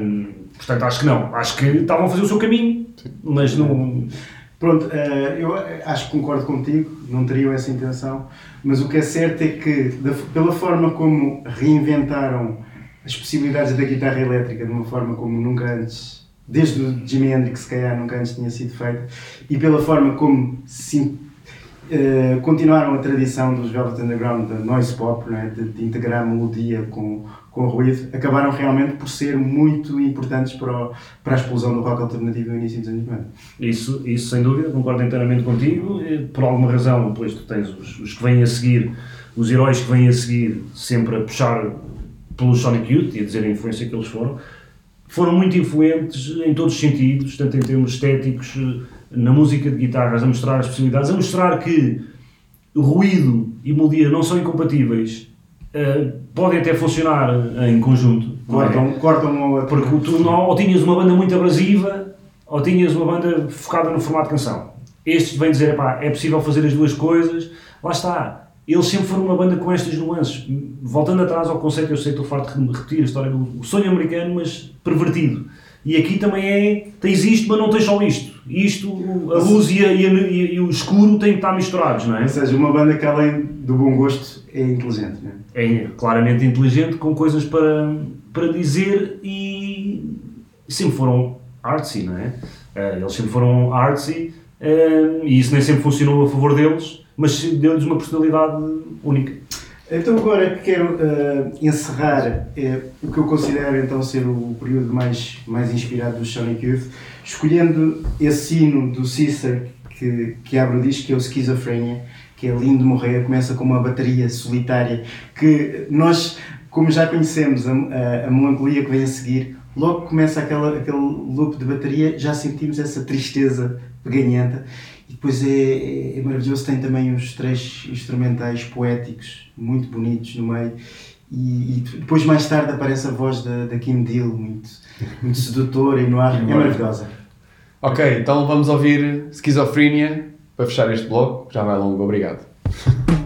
Hum, Portanto, acho que não. Acho que estavam a fazer o seu caminho, mas não. Pronto, eh, eu acho que concordo contigo, não teriam essa intenção, mas o que é certo é que, pela forma como reinventaram as possibilidades da guitarra elétrica de uma forma como nunca antes, desde o Jimi Hendrix, se calhar, nunca antes tinha sido feito, e pela forma como se, uh, continuaram a tradição dos Velvet Underground, da noise pop, é? de, de integrar a melodia com com o ruído, acabaram realmente por ser muito importantes para, o, para a explosão do rock alternativo no início dos anos 90. Isso, isso sem dúvida, concordo inteiramente contigo. Por alguma razão, depois tu tens os, os que vêm a seguir, os heróis que vêm a seguir, sempre a puxar pelo Sonic Youth e a dizer a influência que eles foram. Foram muito influentes em todos os sentidos, tanto em termos estéticos, na música de guitarras, a mostrar as possibilidades, a mostrar que ruído e melodia não são incompatíveis Uh, podem até funcionar em conjunto. Cortam, é? cortam Porque tu não, ou tinhas uma banda muito abrasiva ou tinhas uma banda focada no formato de canção. Estes vêm dizer, epá, é possível fazer as duas coisas. Lá está. Eles sempre foram uma banda com estas nuances. Voltando atrás ao conceito, eu sei que estou farto de repetir a história do sonho americano, mas pervertido. E aqui também é, tens isto, mas não tens só isto. Isto, a luz e, a, e, a, e, o escuro têm que estar misturados, não é? Ou seja, uma banda que além do bom gosto é inteligente, não é? É claramente inteligente, com coisas para, para dizer e sempre foram artsy, não é? Eh, eles sempre foram artsy eh, e isso nem sempre funcionou a favor deles, mas deu-lhes uma personalidade única. Então agora quero uh, encerrar uh, o que eu considero então ser o período mais, mais inspirado do Sonic Youth, escolhendo esse hino do Cícero que, que abre o disco, que é o Schizophrenia, que é lindo morrer, começa com uma bateria solitária, que nós, como já conhecemos a, a, a melancolia que vem a seguir, logo começa aquela, aquele loop de bateria, já sentimos essa tristeza peganhenta e depois é, é, é, maravilhoso, tem também os três instrumentais poéticos, muito bonitos no meio. E, e depois, mais tarde, aparece a voz da, da Kim Deal, muito, muito sedutora e no ar. É maravilhosa. Ok, então vamos ouvir Esquizofrenia para fechar este blog. Já vai é longo, obrigado.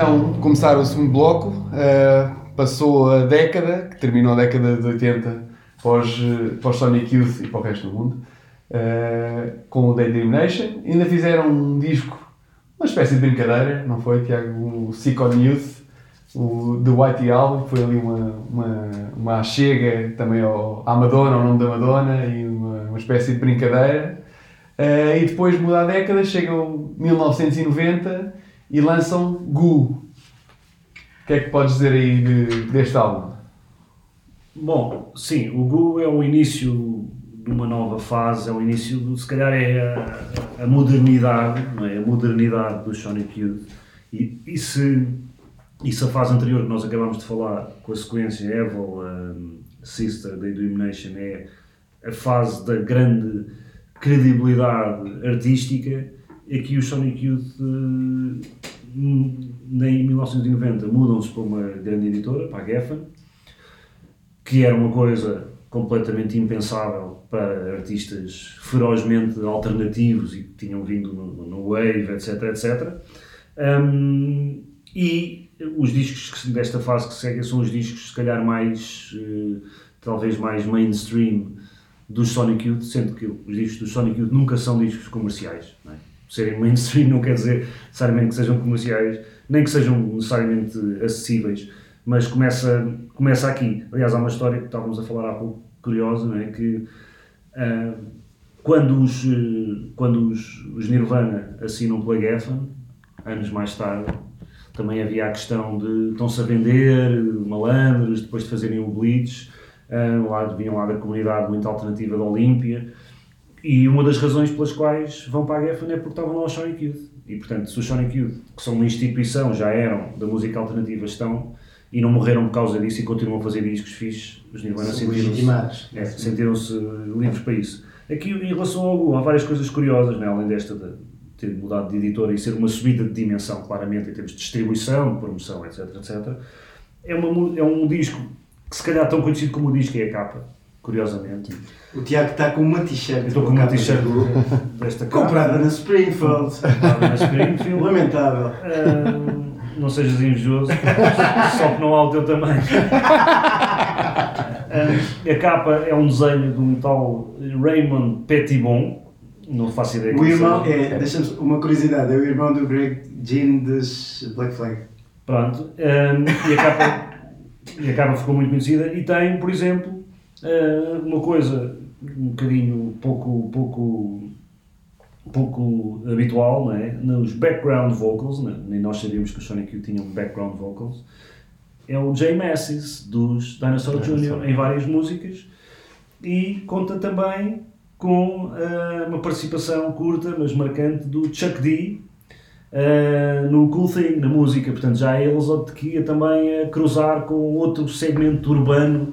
então começar o segundo bloco. Uh, passou a década, que terminou a década de 80 pós, eh, pós Sonic Youth e para o resto do mundo, uh, com o Daydream Nation. Ainda fizeram um disco, uma espécie de brincadeira, não foi, Tiago? O Sick Youth, o The White Album, foi ali uma, uma, uma chega também ao, à Madonna, ao nome da Madonna, e uma, uma espécie de brincadeira. Uh, e depois muda a década, chega o 1990 e lançam Goo. O que é que podes dizer aí de- deste álbum? Bom, sim, o Gu é o início de uma nova fase, é o início, do, se calhar é a, a modernidade, é? a modernidade do Sonic Youth. E, e, se, e a fase anterior que nós acabámos de falar, com a sequência Evil, um, Sister, da Illumination, é a fase da grande credibilidade artística, aqui o Sonic Youth, eh, em 1990, mudam-se para uma grande editora, para a Geffen, que era uma coisa completamente impensável para artistas ferozmente alternativos e que tinham vindo no, no Wave, etc, etc. Um, e os discos que- desta fase que seguem são os discos, se calhar, mais, eh, talvez mais mainstream dos Sonic Youth, sendo que os discos dos Sonic Youth nunca são discos comerciais. Não é? Serem mainstream não quer dizer necessariamente que sejam comerciais, nem que sejam necessariamente acessíveis, mas começa, começa aqui. Aliás, há uma história que estávamos a falar há pouco, curiosa, não é? que ah, quando, os, quando os, os Nirvana assinam pela Geffen, anos mais tarde, também havia a questão de estão-se a vender, malandros, depois de fazerem o Bleach, ah, lá, vinham lá da comunidade muito alternativa da Olímpia, e uma das razões pelas quais vão para a Geffen é porque estavam lá os Sonic Youth. E portanto, se os Sonic Youth, que são uma instituição, já eram da música alternativa, estão e não morreram por causa disso e continuam a fazer discos fixes, os Nirvana sentiram-se é, sentiram-se livres para isso. Aqui, em relação ao Gu, há várias coisas curiosas, né? além desta de ter mudado de editora e ser uma subida de dimensão, claramente, em termos de distribuição, de promoção, etc, etc. É, uma, é um disco que, se calhar, tão conhecido como o disco é a capa, curiosamente. O Tiago está com uma t-shirt. estou com uma t-shirt desta capa. Comprada na Springfield. comprada na Springfield. Lamentável. Ah, não sejas invejoso, só que não há o teu tamanho. Ah, a capa é um desenho de um tal Raymond Pettibon, não faço ideia O irmão, seja. é, deixa-me uma curiosidade, é o irmão do Greg Jean dos Black Flag. Pronto, e, a capa, e a capa ficou muito conhecida e tem, por exemplo, ah, uma coisa um bocadinho pouco, pouco, pouco habitual, não é? nos background vocals, né? nem nós sabíamos que os Sonic Youth tinham background vocals, é o Jay Massis dos Dinosaur Jr. em várias músicas e conta também com ah, uma participação curta, mas marcante, do Chuck D ah, no Cool Thing, na música. Portanto, já eles a também a cruzar com outro segmento urbano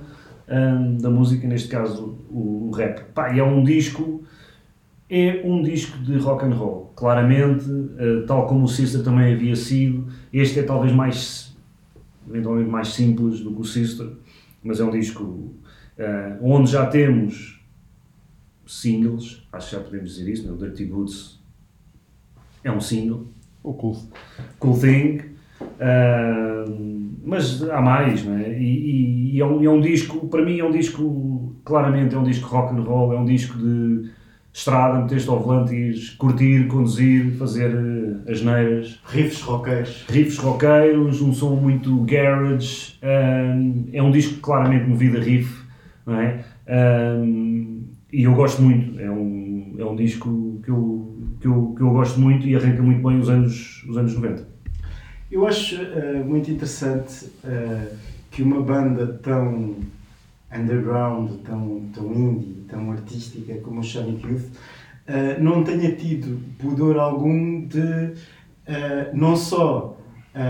da música, neste caso o, o rap. Pá, e é um disco é um disco de rock and roll, claramente, eh, tal como o Sister também havia sido. Este é talvez mais, eventualmente mais simples do que o Sister, mas é um disco eh, onde já temos singles, acho que já podemos dizer isso, né? o Dirty Boots é um single, O cool. Cool Thing, ah, mas há mais, não é? E, e- e é, um, é um disco, para mim é um disco, claramente é um disco rock and roll, é um disco de estrada, meter-te ao volante curtir, conduzir, fazer eh, as neiras, Riffs roqueiros. riffs roqueiros, um som muito garage, é um disco claramente movido a riff, não é? E eu gosto muito, é um, é um disco que eu, que, eu, que eu gosto muito e arranca muito bem os anos, os anos 90. Eu acho eh, muito interessante eh, que uma banda tão underground, tão, tão indie, tão artística como o Sonic Youth eh, não tenha tido pudor algum de não só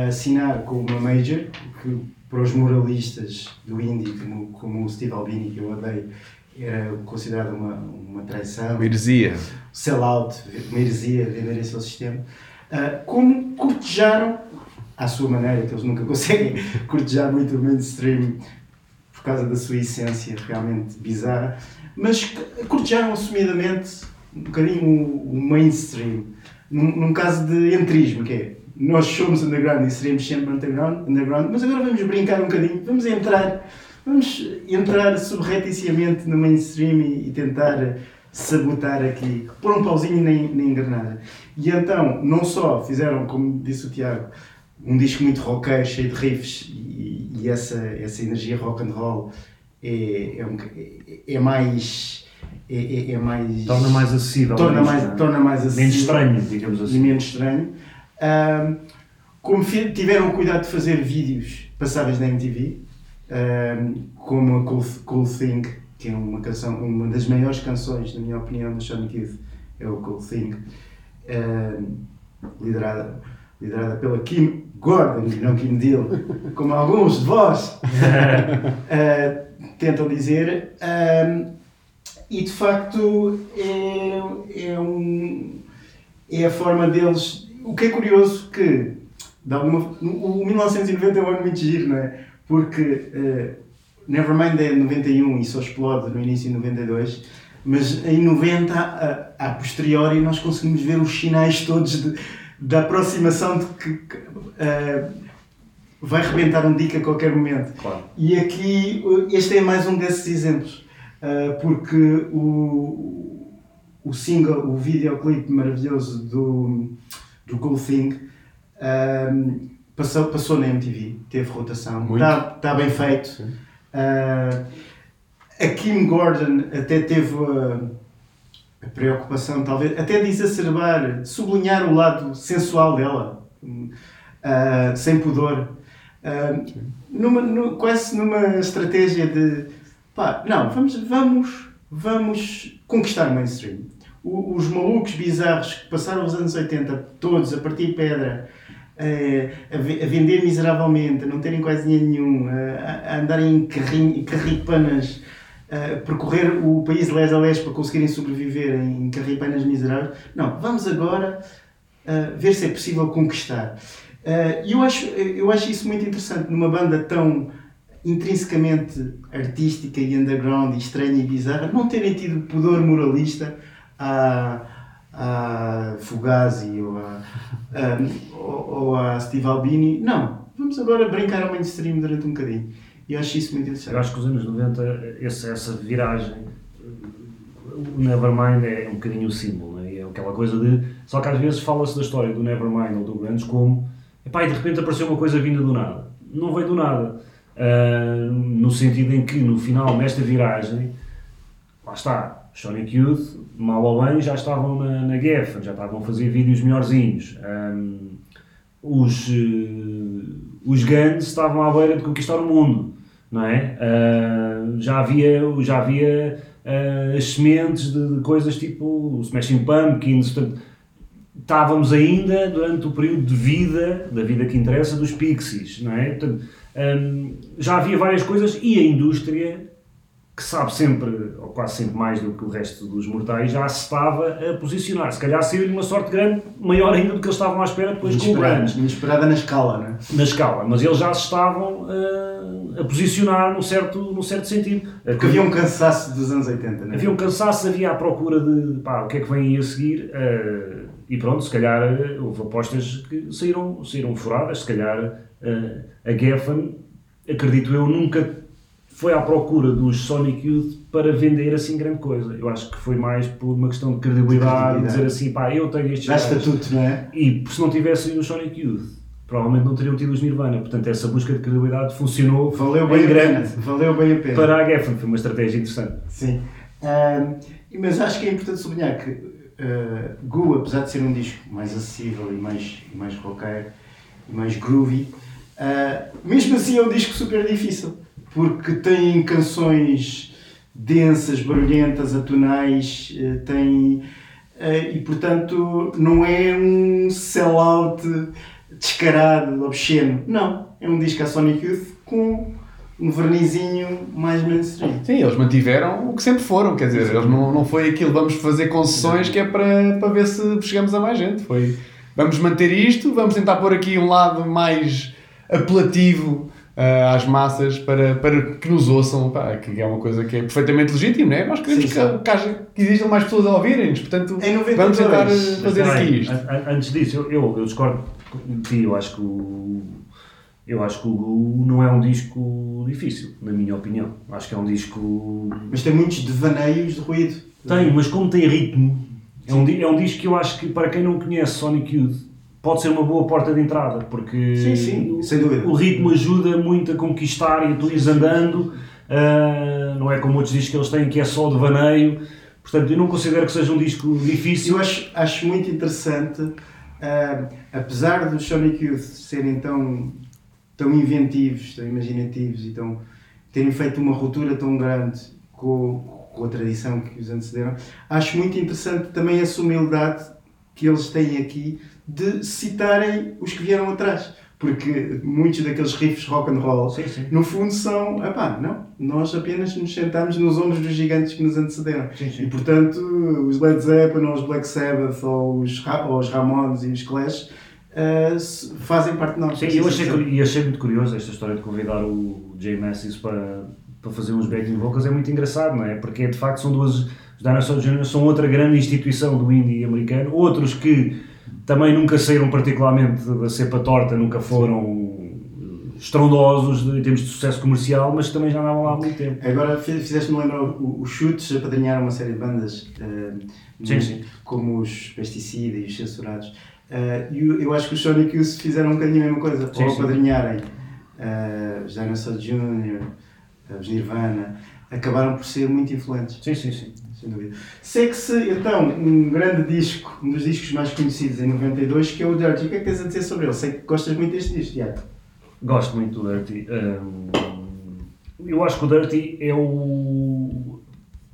assinar com uma major, que para os moralistas do indie, como, como o Steve Albini, que eu odeio, era considerado uma, uma traição Uma heresia. sellout, uma heresia, venderem-se ao sistema, ah, como cortejaram, à sua maneira, que eles nunca conseguem cortejar muito o mainstream por causa da sua essência realmente bizarra, mas cortejaram assumidamente um bocadinho o, o mainstream, num, num caso de entrismo, que é nós somos underground e seremos sempre underground, underground, mas agora vamos brincar um bocadinho, vamos entrar, vamos entrar subrepticiamente no mainstream e, e tentar sabotar aqui, pôr um pauzinho na, na engrenagem. E então, não só fizeram, como disse o Tiago, um disco muito roqueiro, cheio de riffs, e, e essa, essa energia rock and roll é, é, um, é, é mais. É, é- é mais. Torna mais acessível. torna mais, torna mais Menos acessível estranho, digamos e assim. menos estranho. Ahm, como tiveram cuidado de fazer vídeos passáveis na MTV, ahm, como a Cool, cool Thing, que é uma canção, uma das maiores canções, na minha opinião, do Sonic Youth, é o Cool Thing, ahm, liderada, liderada pela Kim Gordon e não Kim Deal, como alguns de vós ah, tentam dizer. Ahm, e de facto é, é, um, é a forma deles. O que é curioso que de alguma, o 1990 é um ano muito giro, não é? Porque eh, Nevermind é de 91 e só explode no início de 92, mas em 90, a, a posteriori, nós conseguimos ver os sinais todos de, da aproximação de que, eh, vai rebentar um dica a qualquer momento. Claro. E aqui, uh, este é mais um desses exemplos, uh, porque o, o single, o videoclipe maravilhoso do, do Cool Thing um, passou, passou na MTV, teve rotação, está tá bem feito. Uh, a Kim Gordon até teve uh, a preocupação, talvez, até de exacerbar, de sublinhar o lado sensual dela, uh, sem pudor. Uh, numa, nu- quase numa estratégia de pá, não, vamos, vamos, vamos conquistar o mainstream. O- os malucos bizarros que passaram os anos 80 todos a partir pedra, eh, a, a vender miseravelmente, a não terem quase dinheiro nenhum, a, a andarem em carrinho- carripanas, a percorrer o país les a les para conseguirem sobreviver em carripanas miseráveis. Não, vamos agora uh, ver se é possível conquistar. E eu, acho, eu acho isso muito interessante numa banda tão intrinsecamente artística e underground e estranha e bizarra, não terem tido pudor moralista a, a Fugazi ou a, a- ou a Steve Albini. Não, vamos agora brincar ao mainstream durante um bocadinho. E eu acho isso muito interessante. Eu acho que os anos 90, esse, essa viragem, o Nevermind é um bocadinho o símbolo, né? é aquela coisa de. Só que às vezes fala-se da história do Nevermind ou do Grunge como. Epá, e de repente apareceu uma coisa vinda do nada. Não veio do nada. Ah, no sentido em que, no final, nesta viragem, lá está, Sonic Youth, mal ou bem, já estavam na, na Geffen, já estavam a fazer vídeos melhorzinhos. Ahm, os, eh, os Guns estavam à beira de conquistar o mundo, não é? Ah, já havia, já havia ah, as sementes de, de coisas tipo o Smashing Pumpkins, portanto, estávamos ainda durante o período de vida, da vida que interessa, dos Pixies, não é? Portanto, hum, já havia várias coisas e a indústria, que sabe sempre, ou quase sempre mais do que o resto dos mortais, já se estava a posicionar. Se calhar saiu-lhe uma sorte grande, maior ainda do que eles estavam à espera depois com o Grunge inesperada na escala, não é? na escala, mas eles já se estavam ah, a posicionar num certo, num certo sentido. Porque havia um cansaço dos anos 80, não é? Havia um cansaço, havia a procura de pá, o que é que vem aí a seguir eh, e pronto, se calhar eh, houve apostas que saíram, saíram furadas, se calhar eh, a Geffen, acredito eu, nunca foi à procura dos Sonic Youth para vender assim grande coisa. Eu acho que foi mais por uma questão de credibilidade, De credibilidade. dizer assim, pá, eu tenho estes Dá estatuto, não é? E se não tivessem os Sonic Youth, provavelmente não teriam tido os Nirvana. Portanto, essa busca de credibilidade funcionou Valeu em bem grande pena. Valeu bem a pena. para a Geffen. Foi uma estratégia interessante. Sim. Ahm, mas acho que é importante sublinhar que uh, Goo, apesar de ser um disco mais acessível e mais, e mais roqueiro e mais groovy, ah, mesmo assim é um disco super difícil, porque tem canções densas, barulhentas, atonais, eh, tem. e portanto não é um sell-out descarado, obsceno. Não. É um disco a Sonic Youth com um vernizinho mais mainstream. Sim, eles mantiveram o que sempre foram, quer dizer, eles não, não foi aquilo, vamos fazer concessões que é para, para ver se chegamos a mais gente. Foi, vamos manter isto, vamos tentar pôr aqui um lado mais apelativo ah, às massas para, para que nos ouçam, pá, que é uma coisa que é perfeitamente legítima, não é? Nós queremos Sim, que, que, haja- que existam mais pessoas a ouvirem-nos, portanto, Em 92, vamos tentar eh, fazer aqui isto. an- an- Antes disso, eu, eu, eu discordo ti. Eu acho que o. Eu acho que o não é um disco difícil, na minha opinião. Acho que é um disco. Mas tem muitos devaneios de ruído. Tem, mas como tem ritmo, é um, é um disco que eu acho que para quem não conhece Sonic Youth pode ser uma boa porta de entrada, porque Sim, sim, o- sem dúvida. o ritmo ajuda muito a conquistar e tu ires andando, ah, não é como outros discos que eles têm que é só de vaneio, portanto eu não considero que seja um disco difícil. Eu acho, acho muito interessante, ah, apesar dos Sonic Youth serem tão, tão inventivos, tão imaginativos e tão, terem feito uma ruptura tão grande com, com a tradição que os antecederam, acho muito interessante também essa humildade que eles têm aqui de citarem os que vieram atrás. Porque muitos daqueles riffs rock and roll, Sim, sim. no fundo, são. Epá, não, nós apenas nos sentamos nos ombros dos gigantes que nos antecederam. Sim. E portanto, os Led Zeppelin, ou os Black Sabbath, ou os, Ra- ou os Ramones e os Clash se- fazem parte de nós. Sim, eu achei, e achei muito curioso esta história de convidar o Jay Massis para, para fazer uns backing vocals, é muito engraçado, não é? Porque de facto são duas, os Dinosaur Jr. são outra grande instituição do indie americano, outros que também nunca saíram particularmente da cepa torta, nunca foram estrondosos em termos de sucesso comercial, mas também já andavam lá há muito tempo. Agora fi- fizeste-me lembrar os Chutes apadrinharam uma série de bandas eh, Sim, sim. como os Pesticida e os Censurados. Eh, e eu, eu acho que os Sonic Youth fizeram um bocadinho a mesma coisa, Sim, sim. apadrinharem eh, os Dinosaur Jr., os Nirvana, acabaram por ser muito influentes. Sim, sim, sim. Sem dúvida. Sei-que-se, então, um grande disco, um dos discos mais conhecidos em 92, que é o Dirty. O que é que tens a dizer sobre ele? Sei que gostas muito deste disco, Tiago. Gosto muito do Dirty. Hum, eu acho que o Dirty é o.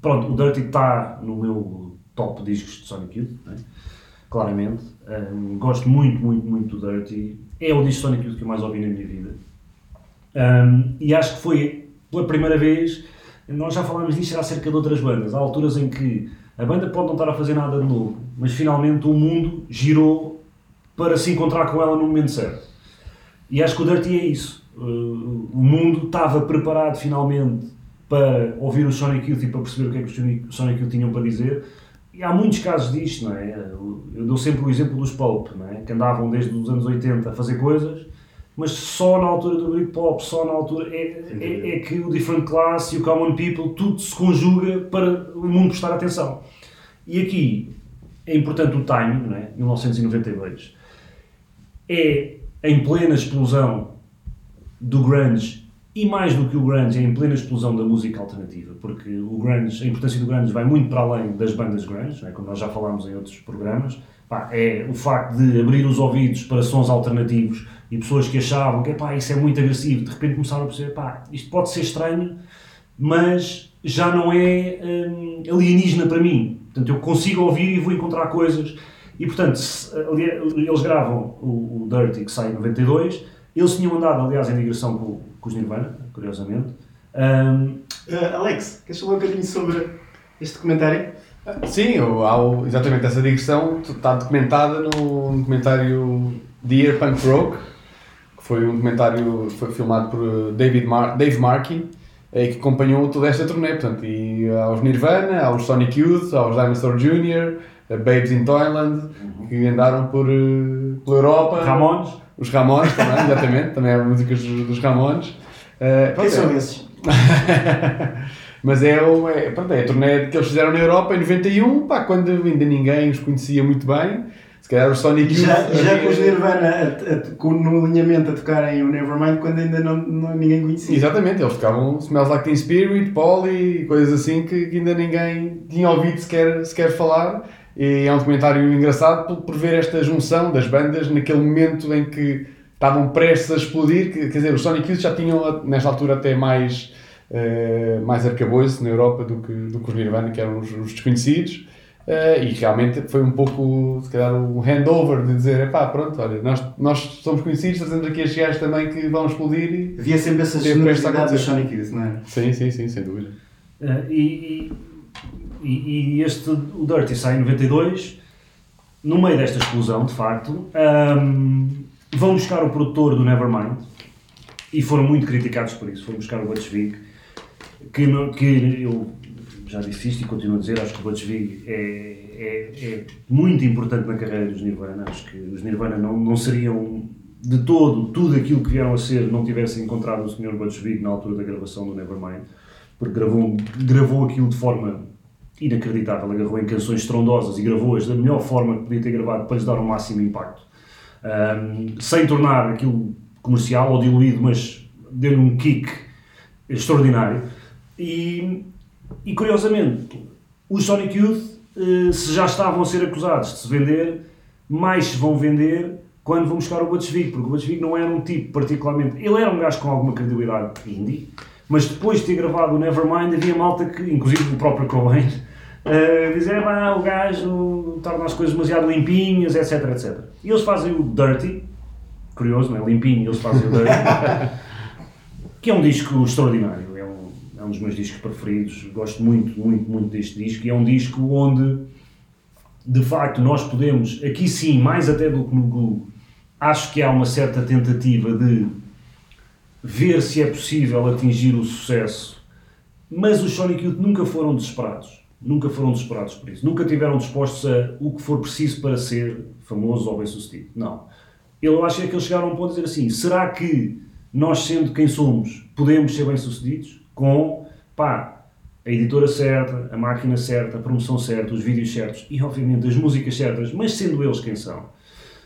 Pronto, o Dirty está no meu top discos de Sonic Youth, né? claramente. Hum, gosto muito, muito, muito do Dirty. É o disco Sonic Youth que eu mais ouvi na minha vida. Hum, e acho que foi pela primeira vez. Nós já falámos disto acerca de outras bandas. Há alturas em que a banda pode não estar a fazer nada de novo, mas finalmente o mundo girou para se encontrar com ela no momento certo. E acho que o Dirty é isso. Uh, o mundo estava preparado finalmente para ouvir o Sonic Youth e para perceber o que é que Sonic- Sonic Youth tinham para dizer. E há muitos casos disto, não é? Eu dou sempre o exemplo dos Pulp, não é? Que andavam desde os anos 80 a fazer coisas, mas só na altura do Britpop, só na altura. É, é, é que o Different Class e o Common People, tudo se conjuga para o mundo prestar atenção. E aqui é importante o timing, não é? 1992 é em plena explosão do grunge e mais do que o grunge, é em plena explosão da música alternativa, porque o grunge, a importância do grunge vai muito para além das bandas grunge, é? como nós já falámos em outros programas, Pá, é o facto de abrir os ouvidos para sons alternativos e pessoas que achavam que pá, isso é muito agressivo, de repente começaram a perceber, pá, isto pode ser estranho, mas já não é hum, alienígena para mim. Portanto, eu consigo ouvir e vou encontrar coisas. E, portanto, se- ali- eles gravam o, o Dirty, que sai em 92. Eles tinham andado, aliás, em digressão com, com os Nirvana, curiosamente. Hum, Uh, Alex, queres falar um bocadinho sobre este documentário? Sim, há exatamente essa digressão está documentada no documentário Dear Punk Rock, foi um documentário foi filmado por uh, David Mar Dave Markey, eh, que acompanhou toda esta turnê, portanto, e aos Nirvana, aos Sonic Youth, aos Dinosaur Jr., a Babes in Toyland, que andaram por, uh, pela Europa. Ramones, Os Ramones também, exatamente, também há músicas dos, dos Ramones. Eh, Quem são é- esses? Mas é, o, é, pronto, é a turnê que eles fizeram na Europa em 91, pá, quando ainda ninguém os conhecia muito bem. Se calhar o Sonic Youth. Já, já com os Nirvana a- a- com- no alinhamento a tocarem o Nevermind quando ainda não, não- ninguém conhecia. Exatamente, eles tocavam Smells Like Teen Spirit, Polly e coisas assim que, que ainda ninguém tinha ouvido sequer, sequer falar. E é um documentário engraçado por, por ver esta junção das bandas naquele momento em que estavam prestes a explodir. Que, quer dizer, os Sonic Youth já tinham, nesta altura, até mais, eh, mais arcabouço na Europa do que, do que os Nirvana, que eram os, os desconhecidos. Eh, e realmente foi um pouco, se calhar, um handover de dizer: pá, pronto, olha, nós, nós somos conhecidos, trazemos aqui estes gajos também que vão explodir. E... Havia sempre essa a generosidade acontecer. Sonic Youth, não é? Sim, sim, sim, sem dúvida. eh, e, e, e- este, o Dirty sai em 92, no meio desta explosão, de facto. hum, vão buscar o produtor do Nevermind e foram muito criticados por isso. Foram buscar o Butch Vig, que, que eu já disse isto e continuo a dizer, acho que o Butch é, é, é muito importante na carreira dos Nirvana. Acho que os Nirvana não, não seriam de todo tudo aquilo que vieram a ser não tivessem encontrado o Sr. Butch na altura da gravação do Nevermind, porque gravou, gravou aquilo de forma inacreditável. Agarrou em canções estrondosas e gravou-as da melhor forma que podia ter gravado para lhes dar o máximo impacto. Um, sem tornar aquilo comercial ou diluído, mas deu-lhe um kick extraordinário. E, e curiosamente, os Sonic Youth, eh, se já estavam a ser acusados de se vender, mais se vão vender quando vão buscar o Butch Vig, porque o Butch Vig não era um tipo particularmente. Ele era um gajo com alguma credibilidade indie, mas depois de ter gravado o Nevermind, havia malta que, inclusive o próprio Cobain, eh, dizer ah, o gajo torna as coisas demasiado limpinhas, etc, etc. E eles fazem o Dirty, curioso, não é? Limpinho, eles fazem o Dirty, que é um disco extraordinário. É um, dos meus discos preferidos. Gosto muito, muito, muito deste disco. E é um disco onde, de facto, nós podemos, aqui sim, mais até do que no Glue, acho que há uma certa tentativa de ver se é possível atingir o sucesso. Mas os Sonic Youth nunca foram desesperados. Nunca foram desesperados por isso. Nunca tiveram dispostos a o que for preciso para ser famoso ou bem-sucedido. Não. Eu acho é que eles chegaram a um ponto de dizer assim: será que nós, sendo quem somos, podemos ser bem-sucedidos com, pá, a editora certa, a máquina certa, a promoção certa, os vídeos certos e, obviamente, as músicas certas, mas sendo eles quem são?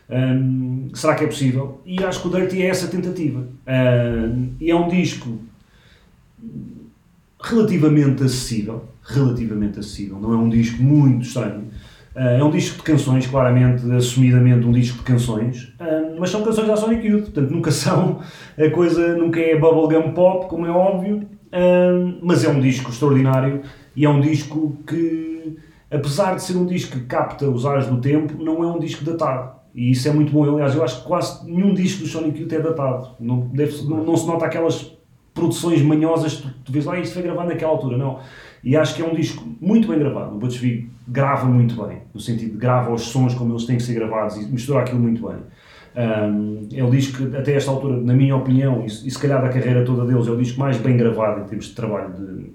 Hum, será que é possível? E acho que o Dirty é essa tentativa. Hum, e é um disco relativamente acessível, relativamente acessível, não é um disco muito estranho. Uh, é um disco de canções, claramente, assumidamente um disco de canções, mas são canções da Sonic Youth, portanto nunca são, a coisa nunca é bubblegum pop, como é óbvio, mas é um disco extraordinário e é um disco que, apesar de ser um disco que capta os ares do tempo, não é um disco datado. E isso é muito bom. Aliás, eu acho que quase nenhum disco do Sonic Youth é datado. Não, deve, não, não se nota aquelas produções manhosas que tu, tu vês lá, isto foi gravado naquela altura, não. E acho que é um disco muito bem gravado. O Butch Vig grava muito bem, no sentido de grava os sons como eles têm que ser gravados e mistura aquilo muito bem. Um, o disco que, até esta altura, na minha opinião, e, se- calhar da carreira toda deles, é o disco mais bem gravado em termos de trabalho de, de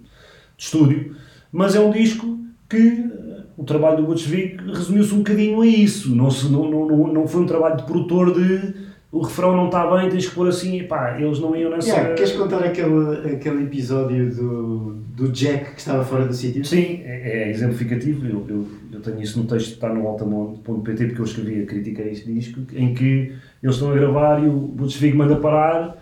estúdio, mas é um disco que eh, o trabalho do Butch Vig resumiu-se um bocadinho a isso. Não, se, não, não, não foi um trabalho de produtor de o refrão não está bem, tens que pôr assim, e pá, eles não iam nessa. Yeah, queres contar aquele, aquele episódio do, do Jack que estava fora do sítio? Sim, é, é exemplificativo. Eu, eu, eu tenho isso no texto que está no altamonte.pt porque eu escrevi a crítica a este disco, em que eles estão a gravar e o Butch Vig manda parar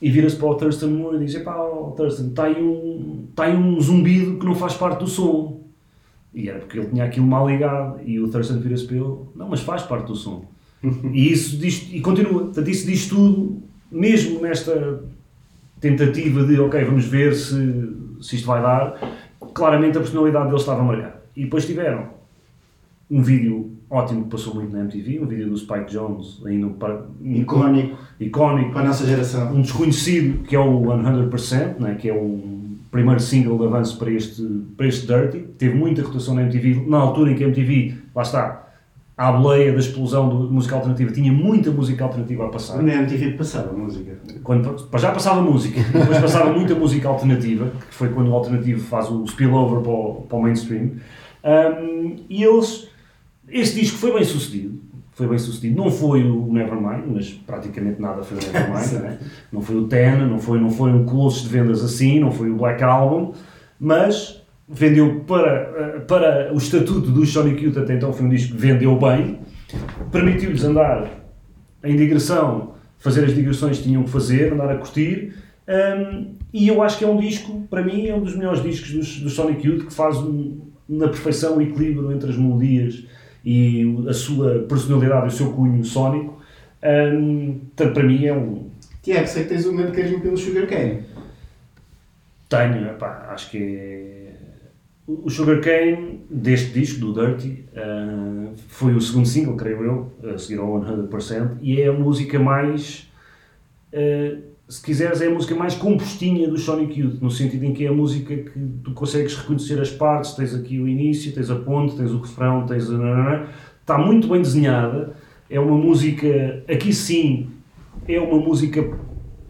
e vira-se para o Thurston Moore e diz: Epá, oh, Thurston, está aí, um, está aí um zumbido que não faz parte do som. E era porque ele tinha aquilo mal ligado e o Thurston vira-se para ele: Não, mas faz parte do som. E isso diz, e continua. Portanto, isso diz tudo, mesmo nesta tentativa de, ok, vamos ver se, se isto vai dar, claramente a personalidade deles estava marcada. E depois tiveram um vídeo ótimo que passou muito na MTV, um vídeo do Spike Jones, ainda um par- Icónico icónico, para a nossa geração. um desconhecido que é o 100%, né, que é um primeiro single de avanço para este, para este Dirty, teve muita rotação na MTV, na altura em que a MTV, lá está, à boleia da explosão do- de música alternativa, tinha muita música alternativa a passar. Na MTV passava música. Quando, já passava música, depois passava muita música alternativa, que foi quando o alternativo faz o spillover para o, para o mainstream. Um, e eles, esse disco foi bem sucedido, foi bem sucedido. Não foi o Nevermind, mas praticamente nada foi o Nevermind, não, é? não foi o Ten, não foi, não foi um colosso de vendas assim, não foi o Black Album, mas vendeu para, eh, para o estatuto do Sonic Youth, até então foi um disco que vendeu bem, permitiu-lhes andar em digressão, fazer as digressões que tinham que fazer, andar a curtir. hum, e eu acho que é um disco, para mim, é um dos melhores discos dos, do Sonic Youth, que faz um, na perfeição o equilíbrio entre as melodias e a sua personalidade o seu cunho sónico. Hum, portanto, para mim é um. Tiago, sei que tens um grande carinho pelo Sugarcane. Tenho, epá, acho que é. O Sugarcane, deste disco, do Dirty, ah, foi o segundo single, creio eu, a seguir ao 100%, e é a música mais. ah, se quiseres, é a música mais compostinha do Sonic Youth, no sentido em que é a música que tu consegues reconhecer as partes, tens aqui o início, tens a ponte, tens o refrão, tens a. Está muito bem desenhada, é uma música, aqui sim, é uma música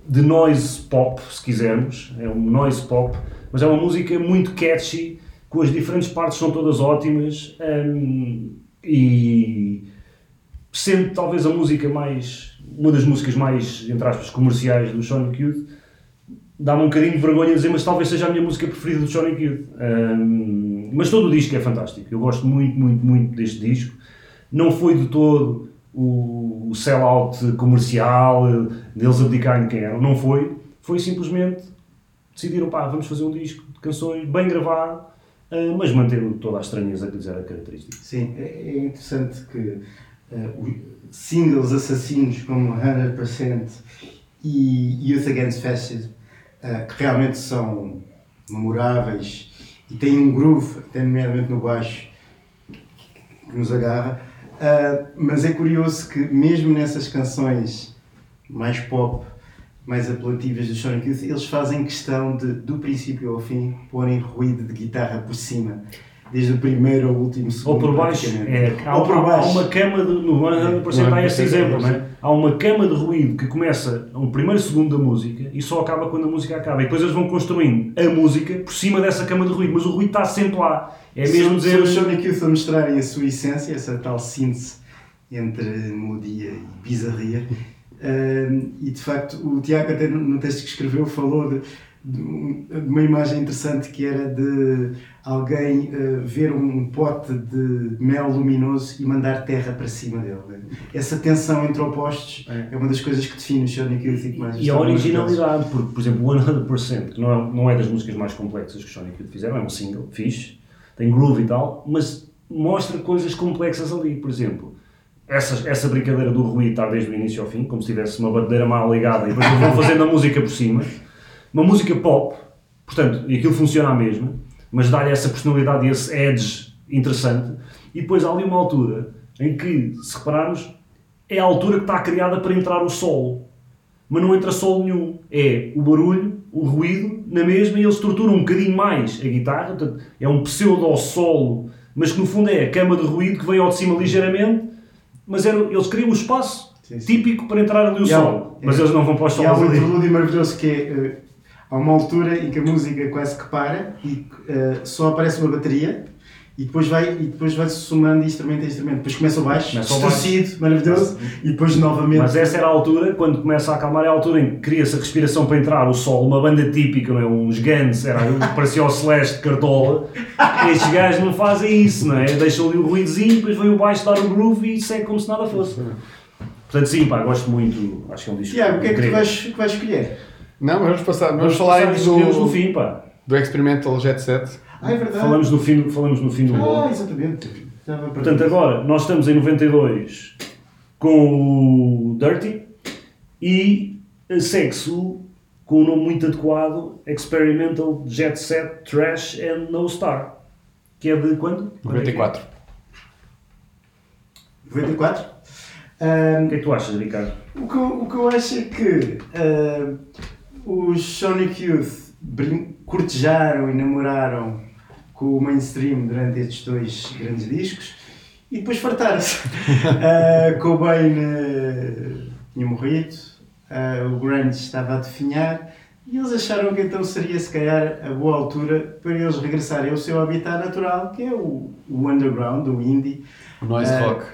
de noise pop, se quisermos, é um noise pop, mas é uma música muito catchy, com as diferentes partes são todas ótimas hum, e sendo talvez a música mais, uma das músicas mais, entre aspas, comerciais do Sonic Youth, dá-me um bocadinho de vergonha dizer, mas talvez seja a minha música preferida do Sonic Youth. Ahm, mas todo o disco é fantástico. Eu gosto muito, muito, muito deste disco. Não foi de todo o, o sell-out comercial deles abdicarem quem eram. Não foi. Foi simplesmente decidiram, pá, vamos fazer um disco de canções bem gravado, ah, mas mantendo toda a estranheza que lhes era característica. Sim, é é interessante que os singles assassinos como 100% e Youth Against Fascism, eh, que realmente são memoráveis e têm um groove, até nomeadamente no baixo, que nos agarra. Eh, mas é curioso que, mesmo nessas canções mais pop, mais apelativas do Sonic Youth, eles fazem questão de, do princípio ao fim, porem ruído de guitarra por cima. Desde o primeiro ao último segundo. Ou por baixo, é, há, Ou por há- baixo. há uma cama de. No 100% há esse exemplo, não é? Há uma cama de ruído que começa no primeiro segundo da música e só acaba quando a música acaba. E depois eles vão construindo a música por cima dessa cama de ruído, mas o ruído está sempre lá. É mesmo dizer. são os Sonic Youth a mostrarem a sua essência, essa tal síntese entre melodia e bizarria. Um, e de facto, o Tiago, até no, texto que escreveu, falou de, de um- uma imagem interessante que era de alguém uh, ver um pote de mel luminoso e mandar terra para cima dele. Essa tensão entre opostos É. é, uma das coisas que define o Sonic Youth e que mais E a originalidade, porque, por exemplo, o 100%, que não é, não é das músicas mais complexas que os Sonic Youth fizeram, é um single, fixe, tem groove e tal, mas mostra coisas complexas ali, por exemplo. Essa, essa brincadeira do ruído estar desde o início ao fim, como se tivesse uma batedeira mal ligada e depois vão fazendo a música por cima. Uma música pop, portanto, e aquilo funciona à mesma, mas dá-lhe essa personalidade e esse edge interessante. E depois há ali uma altura em que, se repararmos, é a altura que está criada para entrar o solo mas não entra solo nenhum. É o barulho, o ruído, na mesma, e eles torturam um bocadinho mais a guitarra, portanto, é um pseudo-solo, mas que no fundo é a cama de ruído que vem ao de cima ligeiramente, mas era, eles criam um espaço Sim, sim. típico para entrar ali o E há- solo, mas é. eles não vão para os E há um interlúdio maravilhoso que é. eh, há uma altura em que a música quase que para e eh, só aparece uma bateria e depois vai e depois vai-se somando instrumento a instrumento. Depois começa o baixo, distorcido, maravilhoso, e depois novamente. Mas essa era a altura, quando começa a acalmar, é a altura em que cria-se a respiração para entrar o solo, uma banda típica, não é? uns Guns, era, parecia o Celeste de Cartola. Estes gajos não fazem isso, não é? Deixam ali o ruídozinho, depois vem o baixo dar o groove e segue como se nada fosse. Portanto, sim, pá, gosto muito, acho que é um disco Tiago, o que é que tu vais, que vais escolher? Não, vamos passar. Vamos, Vamos falar passar no do, fim, pá. do Experimental Jet Set. Ah, é verdade. Falamos no fim, falamos no fim do Ah, bolo. exatamente. Portanto, agora, nós estamos em 92 com o Dirty e segue-se o- com o nome muito adequado Experimental Jet Set Trash and No Star. Que é de quando? Quando é que é? 94. 94? O Ahm, que é que tu achas, Ricardo? O que, eu- o que eu acho é que ah, os Sonic Youth cortejaram e namoraram com o mainstream durante estes dois grandes discos e depois fartaram-se. uh, Cobain ah, tinha morrido, ah, o grunge estava a definhar e eles acharam que então seria se calhar a boa altura para eles regressarem ao seu habitat natural, que é o, o underground, o indie O Noise Ah, Rock.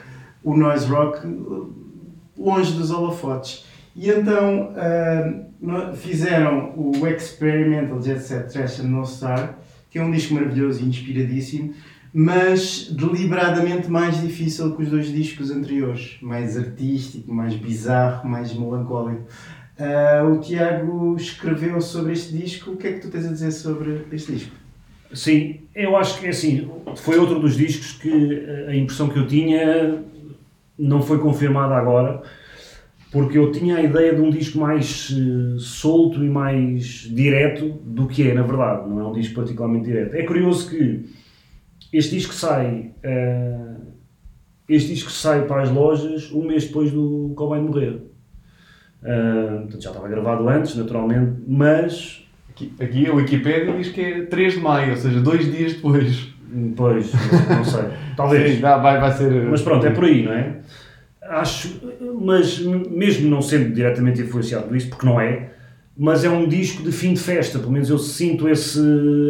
o noise rock longe dos holofotes. E então fizeram o Experimental Jet Set Trash and No Star, é um disco maravilhoso e inspiradíssimo, mas deliberadamente mais difícil que os dois discos anteriores. Mais artístico, mais bizarro, mais melancólico. Ah, o Tiago escreveu sobre este disco. O que é que tu tens a dizer sobre este disco? Sim, eu acho que é assim, foi outro dos discos que eh, a impressão que eu tinha não foi confirmada agora, porque eu tinha a ideia de um disco mais eh, solto e mais direto do que é, na verdade, não é um disco particularmente direto. É curioso que este disco sai, eh, este disco sai para as lojas um mês depois do Cobain morrer. Portanto, já estava gravado antes, naturalmente, mas Aqui, aqui a Wikipedia diz que é 3 de maio, ou seja, dois dias depois. Pois, não sei. Talvez. Sim, dá, vai, vai ser. Mas pronto, é por aí, não é? Acho, mas mesmo não sendo diretamente influenciado por isso, porque não é, mas é um disco de fim de festa, pelo menos eu sinto esse.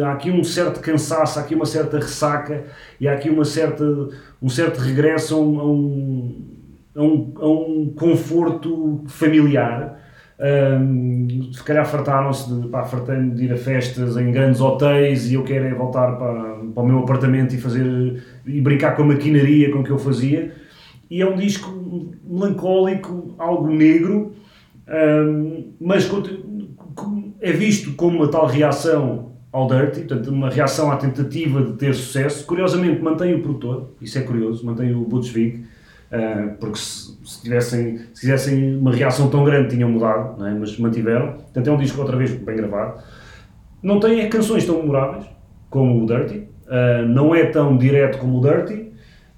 Há aqui um certo cansaço, há aqui uma certa ressaca e há aqui uma certa, um certo regresso a um, a um, a um, a um conforto familiar. Ahm, se calhar fartaram-se de, de ir a festas em grandes hotéis e eu quero é voltar para, para o meu apartamento e fazer, e brincar com a maquinaria com que eu fazia. E é um disco melancólico, algo negro, ahm, mas é visto como uma tal reação ao Dirty, portanto, uma reação à tentativa de ter sucesso. Curiosamente, mantém o produtor, isso é curioso, mantém o Butch ah, porque se, se tivessem, se fizessem uma reação tão grande tinham mudado, é? mas mantiveram. Portanto, é um disco outra vez bem gravado. Não tem canções tão memoráveis como o Dirty, ah, não é tão direto como o Dirty,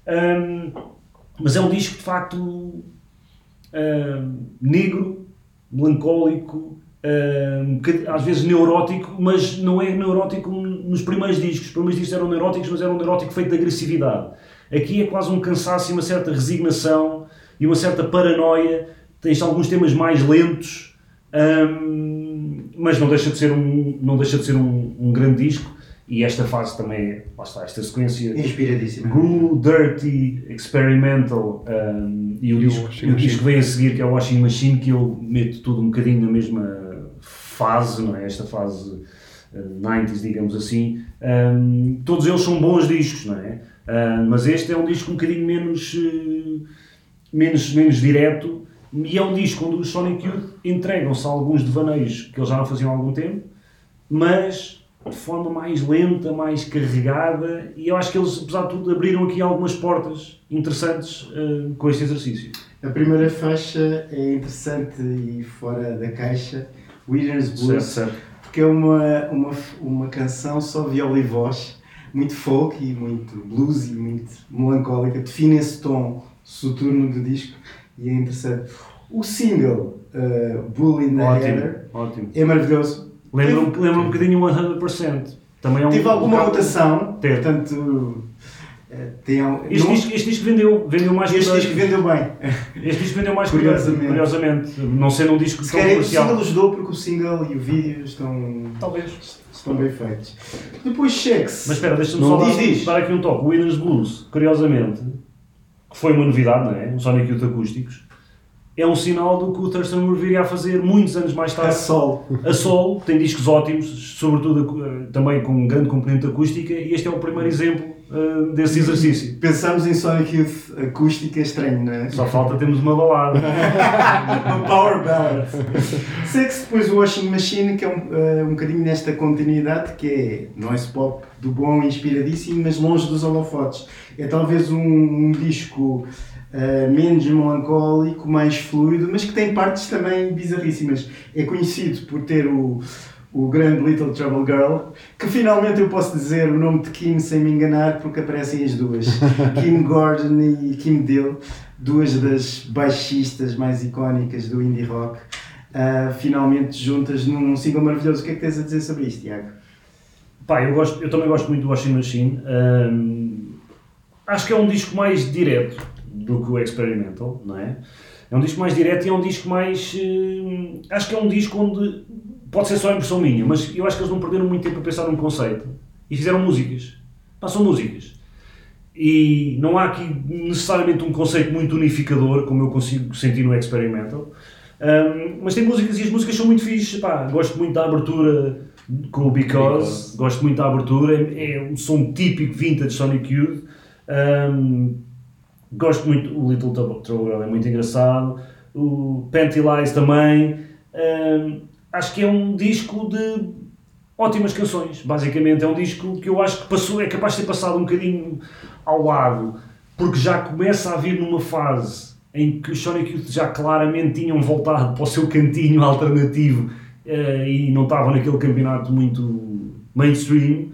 ah, mas é um disco de facto ah, negro, melancólico, um bocadi- às vezes neurótico, mas não é neurótico nos primeiros discos. Os primeiros discos eram neuróticos, mas era um neurótico feito de agressividade. Aqui é quase um cansaço e uma certa resignação e uma certa paranoia. Tens alguns temas mais lentos, hum, mas não deixa de ser um, não deixa de ser um, um grande disco. E esta fase também, lá está, esta sequência Inspiradíssima. Gru, Dirty, Experimental um, e o, E disco, o disco que vem a seguir, que é o Washing Machine, que eu meto tudo um bocadinho na mesma fase, não é? Esta fase uh, 90s, digamos assim. Um, todos eles são bons discos, não é? Um, mas este é um disco um bocadinho menos, uh, menos, menos direto e é um disco onde os Sonic Youth entregam-se a alguns devaneios que eles já não faziam há algum tempo, mas de forma mais lenta, mais carregada, e eu acho que eles, apesar de tudo, abriram aqui algumas portas interessantes eh, com este exercício. A primeira faixa é interessante e fora da caixa, Winner's Blues, porque é uma, uma, uma canção só viola e voz, muito folk e muito bluesy, muito melancólica, define esse tom soturno do disco e é interessante. O single, uh, Bull in the Heather, Ótimo, ótimo. é maravilhoso. Lembra, Teve- lembra um bocadinho o 100%. Também é um, Teve alguma um- rotação, Teve. portanto, eh, tem, al- Este, não- disco, este disco vendeu, vendeu mais este disco vendeu bem. Este disco vendeu mais Curiosamente. curiosamente. Não sendo um disco Se tão calhar o comercial. single ajudou porque o single e o vídeo estão, Talvez. estão bem feitos. Depois Chex. Mas espera, deixa-me só diz, dar, diz. dar aqui um toque. O Winners Blues, curiosamente, que foi uma novidade, não é? Um Sonic Youth acústicos, é um sinal do que o Thurston Moore viria a fazer muitos anos mais a tarde. sol. A solo tem discos ótimos, sobretudo eh, também com um grande componente acústica, e este é o primeiro exemplo eh, desse exercício. Pensamos em Sonic Youth acústica estranho, não é? Só falta termos uma balada. Uma power ballad. Sex depois o Washing Machine, que é um, eh, um bocadinho nesta continuidade, que é noise pop do bom, inspiradíssimo, mas longe dos holofotes. É talvez um, um disco eh, menos melancólico, mais fluido, mas que tem partes também bizarríssimas. É conhecido por ter o, o grande Little Trouble Girl, que finalmente eu posso dizer o nome de Kim sem me enganar, porque aparecem as duas, Kim Gordon e Kim Deal, duas das baixistas mais icónicas do indie rock, ah, finalmente juntas num single maravilhoso. O que é que tens a dizer sobre isto, Tiago? Pá, eu, gosto, eu também gosto muito do Washing Machine. Ahm, acho que é um disco mais direto do que o Experimental, não é? É um disco mais direto e é um disco mais. hum, acho que é um disco onde. Pode ser só a impressão minha, mas eu acho que eles não perderam muito tempo a pensar num conceito e fizeram músicas. Pá, são músicas. E não há aqui necessariamente um conceito muito unificador, como eu consigo sentir no Experimental. Um, mas tem músicas e as músicas são muito fixes. Pá, gosto muito da abertura com o Because, Because. gosto muito da abertura. É, é um som típico vintage Sonic Youth. Um, gosto muito. O Little Trouble é muito engraçado. O Panty Lies também. Um, acho que é um disco de ótimas canções. Basicamente, é um disco que eu acho que passou, é capaz de ter passado um bocadinho ao lado, porque já começa a vir numa fase em que os Sonic Youth já claramente tinham voltado para o seu cantinho alternativo eh, e não estavam naquele campeonato muito mainstream.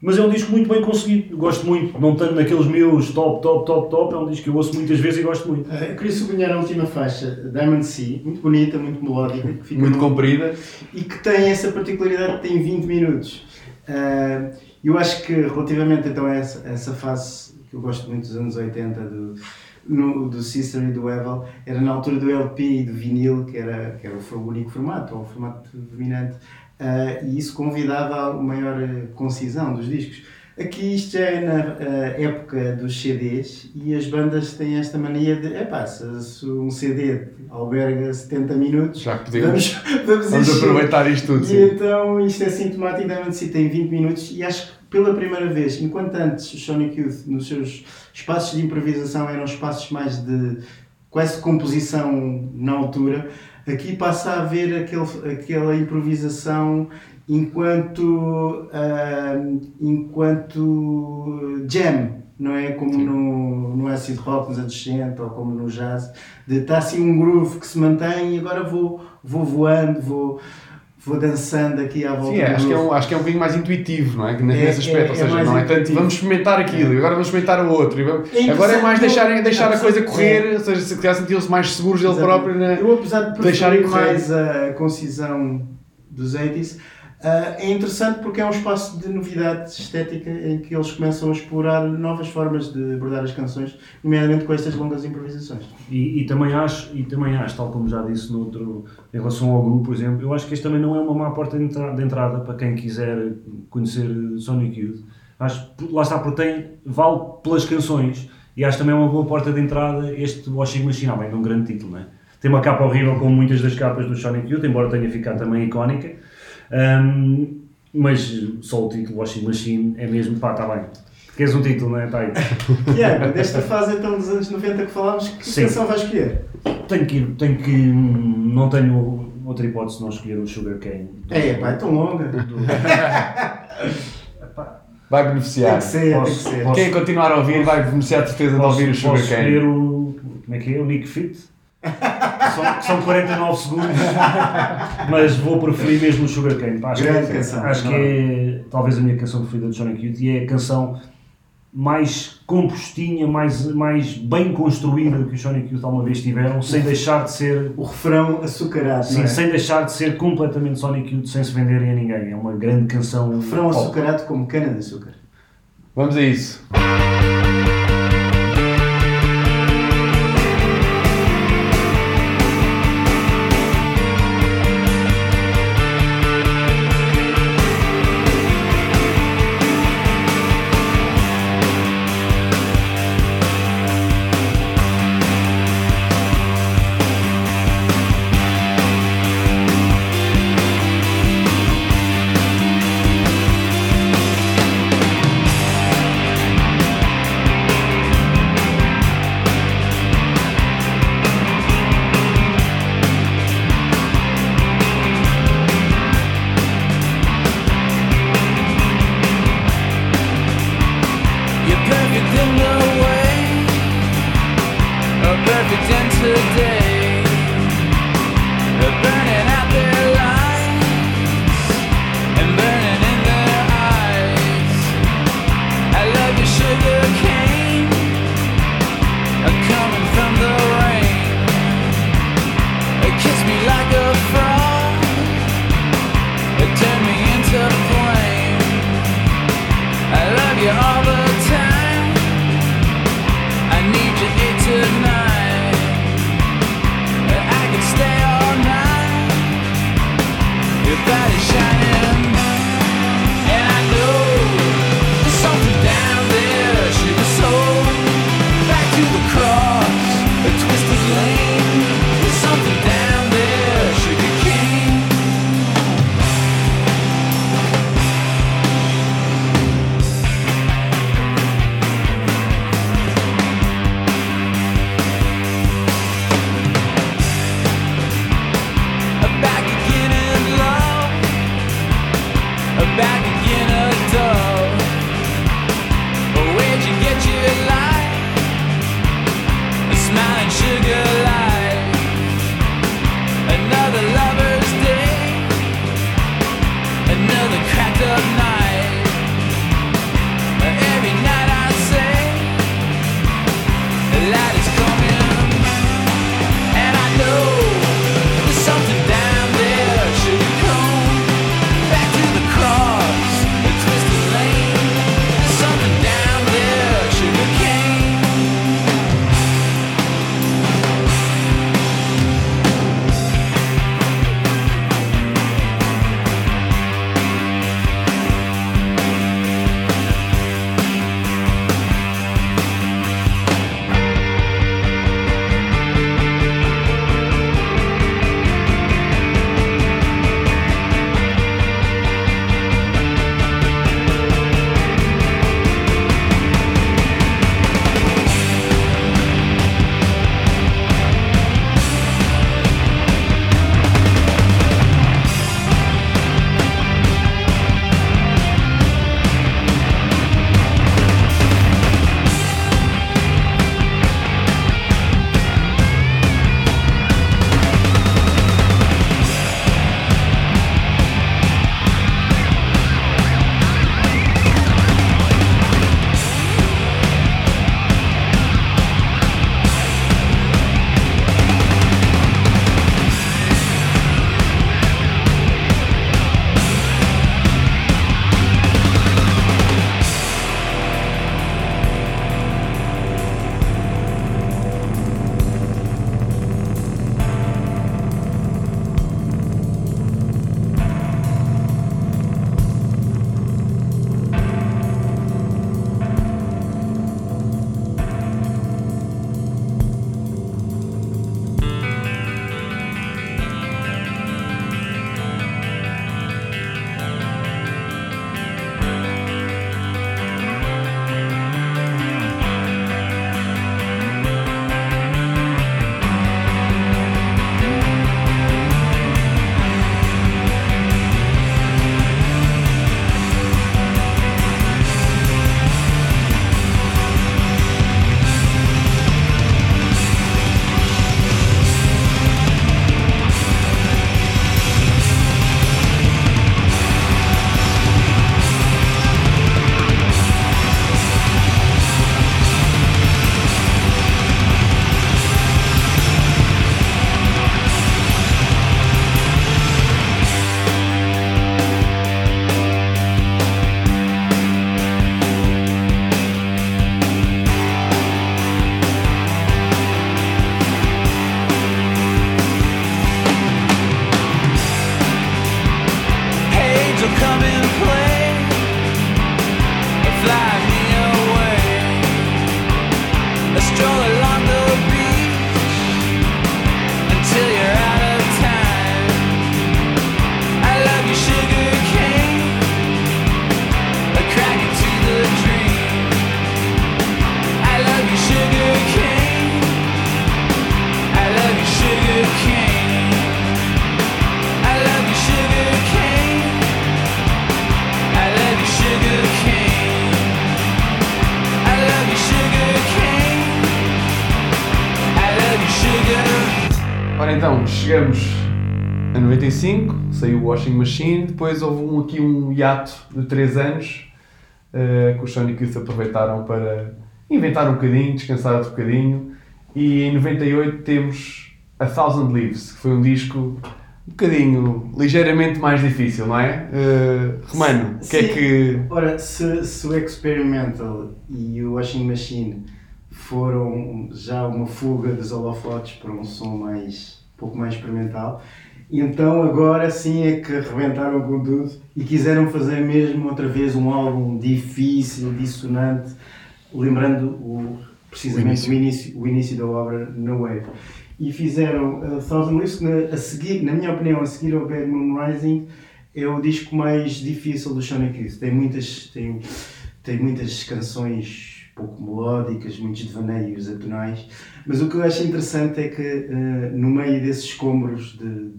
Mas é um disco muito bem conseguido, gosto muito, não tanto naqueles meus top, top, top, top, é um disco que eu ouço muitas vezes e gosto muito. Ah, eu queria sublinhar a última faixa, Diamond Sea, muito bonita, muito melódica, que fica Muito comprida. e que tem essa particularidade que tem 20 minutos. Ah, eu acho que relativamente então a essa, a essa fase que eu gosto muito dos anos 80 do, no- do Sister e do Evel, era na altura do LP e do vinil, que era, que era o, o único formato, ou o formato dominante, ah, e isso convidava a maior eh, concisão dos discos. Aqui isto já é na eh, época dos CDs e as bandas têm esta mania de, epá, se, se um CD alberga 70 minutos, Já que podemos, vamos, vamos, vamos aproveitar isto tudo. E Sim. então isto é sintomático da MNC tem 20 minutos e acho que pela primeira vez, enquanto antes o Sonic Youth nos seus espaços de improvisação eram espaços mais de quase composição na altura, aqui passa a haver aquele, aquela improvisação enquanto, ah, enquanto jam, não é? Como Sim. no, no acid rock nos anos 60 ou como no jazz, de estar assim um groove que se mantém e agora vou, vou voando, vou, vou dançando aqui à volta Sim, é, do acho, que é um, acho que é um bocadinho mais intuitivo, não é? Nesse É- aspecto, é- ou é seja, mais não é tanto intuitivo. vamos experimentar aquilo e agora vamos experimentar o outro. Vamos- É agora é mais deixarem, deixar a é coisa correr, ou seja, se calhar sentiam-se mais seguros dele próprio. Né? Eu, apesar de preferir correr. mais a concisão dos 80s, ah, é interessante porque é um espaço de novidade estética em que eles começam a explorar novas formas de abordar as canções, nomeadamente com estas longas improvisações. E, e também acho, e também acho, tal como já disse no outro, em relação ao grupo, por exemplo, eu acho que este também não é uma má porta de de entrada para quem quiser conhecer Sonic Youth. Acho lá está, porque tem, vale pelas canções e acho também é uma boa porta de entrada este Washing Machine, além de um grande título, não é? Tem uma capa horrível, como muitas das capas do Sonic Youth, embora tenha ficado também icónica. Ahm, mas só o título Washing Machine é mesmo, pá, está bem. Queres um título, não é? Está aí. Tiago, desta fase então dos anos 90 que falámos, que Sim. canção vais escolher? Tenho que ir, tenho que. Não tenho outra hipótese de não escolher o Sugar Cane. É, pá, é tão longa. Vai Tem beneficiar. que ser, Posso- tem que ser. posso- Quem continuar a ouvir vai beneficiar de certeza de Posso, ouvir o posso Sugar escolher Cane. o. Como é que é? O Nick Fit? São, são 49 segundos, mas vou preferir mesmo o Sugar Cane. Pá, acho Grande que, canção. acho que é talvez a minha canção preferida de Sonic Youth e é a canção mais compostinha, mais, mais bem construída que o Sonic Youth alguma vez tiveram, sem deixar de ser O refrão açucarado, Sim, é? sem deixar de ser completamente Sonic Youth, sem se venderem a ninguém. É uma grande canção. Refrão pop. açucarado como cana de açúcar. Vamos a isso. Washing Machine, depois houve um, aqui um hiato de 3 anos eh, que os Sonic Youth aproveitaram para inventar um bocadinho, descansar outro bocadinho. E em 98 temos A Thousand Leaves, que foi um disco um bocadinho, ligeiramente mais difícil, não é? Eh, Romano, o que é que... Ora, se, se o Experimental e o Washing Machine foram já uma fuga dos holofotes para um som mais, um pouco mais experimental, então agora sim é que arrebentaram com tudo e quiseram fazer mesmo outra vez um álbum difícil, dissonante, lembrando o, precisamente o início, o início da obra No Wave. E fizeram a Thousand Leaves, que na, a seguir, na minha opinião, a seguir ao Bad Moon Rising, é o disco mais difícil do Sonic Youth. Tem muitas, tem, tem muitas canções pouco melódicas, muitos devaneios atonais, mas o que eu acho interessante é que eh, no meio desses escombros de,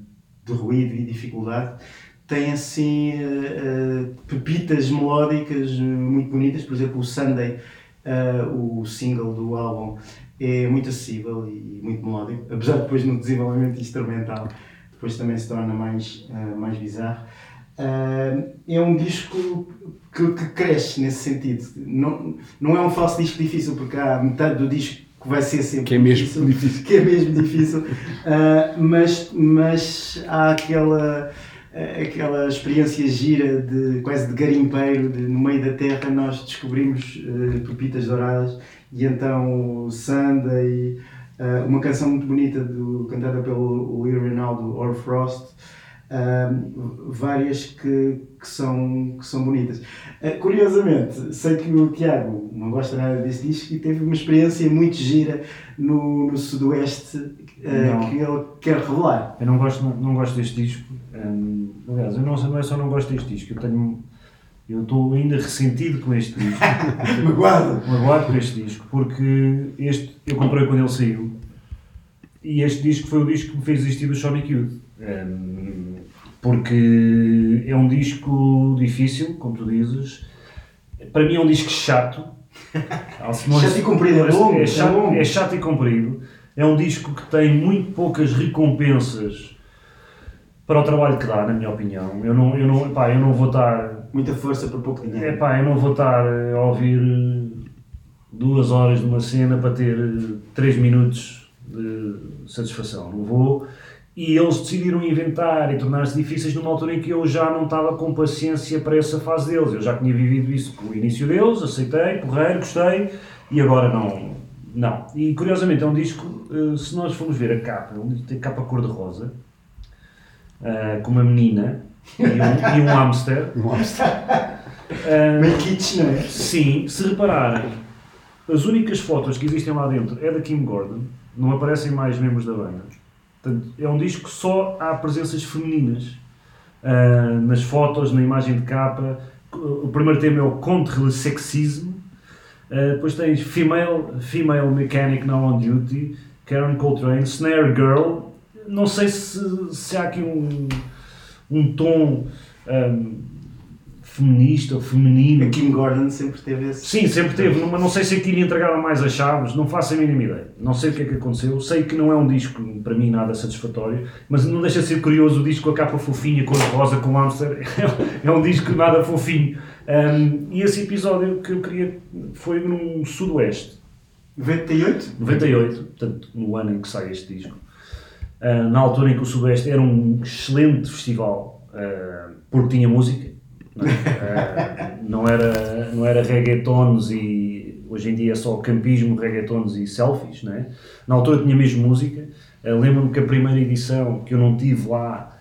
de ruído e dificuldade tem assim eh, pepitas melódicas eh, muito bonitas, por exemplo o Sunday, o single do álbum, é muito acessível e muito melódico, apesar de depois no desenvolvimento instrumental depois também se torna mais, mais bizarro. É um disco que, que cresce nesse sentido. Não, não é um falso disco difícil, porque há metade do disco que vai ser sempre Que é mesmo difícil. que é mesmo difícil, Ah, mas, mas há aquela, aquela experiência gira de quase de garimpeiro, de no meio da terra nós descobrimos eh, pepitas douradas e então o Sunday, ah, uma canção muito bonita do, cantada pelo Will Ronaldo, Or Frost, um, várias que, que, são, que são bonitas. Uh, curiosamente, sei que o Tiago não gosta nada desse disco e teve uma experiência muito gira no, no Sudoeste uh, que ele quer revelar. Eu não gosto, não, não gosto deste disco. Hum, aliás, eu não, não é só não gosto deste disco, eu tenho. Eu estou ainda ressentido com este disco. Magoado! magoado por este disco, porque este eu comprei quando ele saiu e este disco foi o disco que me fez existir do Sonic Youth. Hum, porque é um disco difícil, como tu dizes. Para mim é um disco chato. Chato e comprido, é longo, É é chato, longo. é chato e comprido. É um disco que tem muito poucas recompensas para o trabalho que dá, na minha opinião. Eu não, eu não, pá, eu não vou estar Muita força por pouco dinheiro. é pá, eu não vou estar a ouvir duas horas de uma cena para ter três minutos de satisfação. Não vou. E eles decidiram inventar e tornar-se difíceis numa altura em que eu já não estava com paciência para essa fase deles. Eu já tinha vivido isso com o início deles, aceitei, porreiro, gostei, e agora não. Não. E curiosamente é um disco, eh, se nós formos ver a capa, é um tem capa cor-de-rosa, eh, com uma menina e um, e um hamster. Eh, Meio kitsch, não é? Sim, se repararem, as únicas fotos que existem lá dentro é da Kim Gordon, não aparecem mais membros da banda. Portanto, é um disco que só há presenças femininas ah, nas fotos, na imagem de capa. O primeiro tema é o Contre le Sexisme, Ah, depois tens Female, Female Mechanic Now on Duty, Karen Coltrane, Snare Girl. Não sei se, se há aqui um, um tom ah, feminista ou feminino. A Kim Gordon sempre teve esse. Sim, sempre teve, mas não sei se aquilo lhe entregaram mais as chaves, não faço a mínima ideia. Não sei o que é que aconteceu, sei que não é um disco, para mim, nada satisfatório, mas não deixa de ser curioso o disco com a capa fofinha, cor rosa, com hamster, é um disco nada fofinho. Um, e esse episódio que eu queria foi no Sudoeste, 98? 98, portanto, no ano em que sai este disco. Uh, na altura em que o Sudoeste era um excelente festival, uh, porque tinha música, não, é? Uh, não era, não era reggaetons e hoje em dia é só campismo, reggaetons e selfies, não é? Na altura tinha mesmo música. Uh, Lembro-me que a primeira edição que eu não tive lá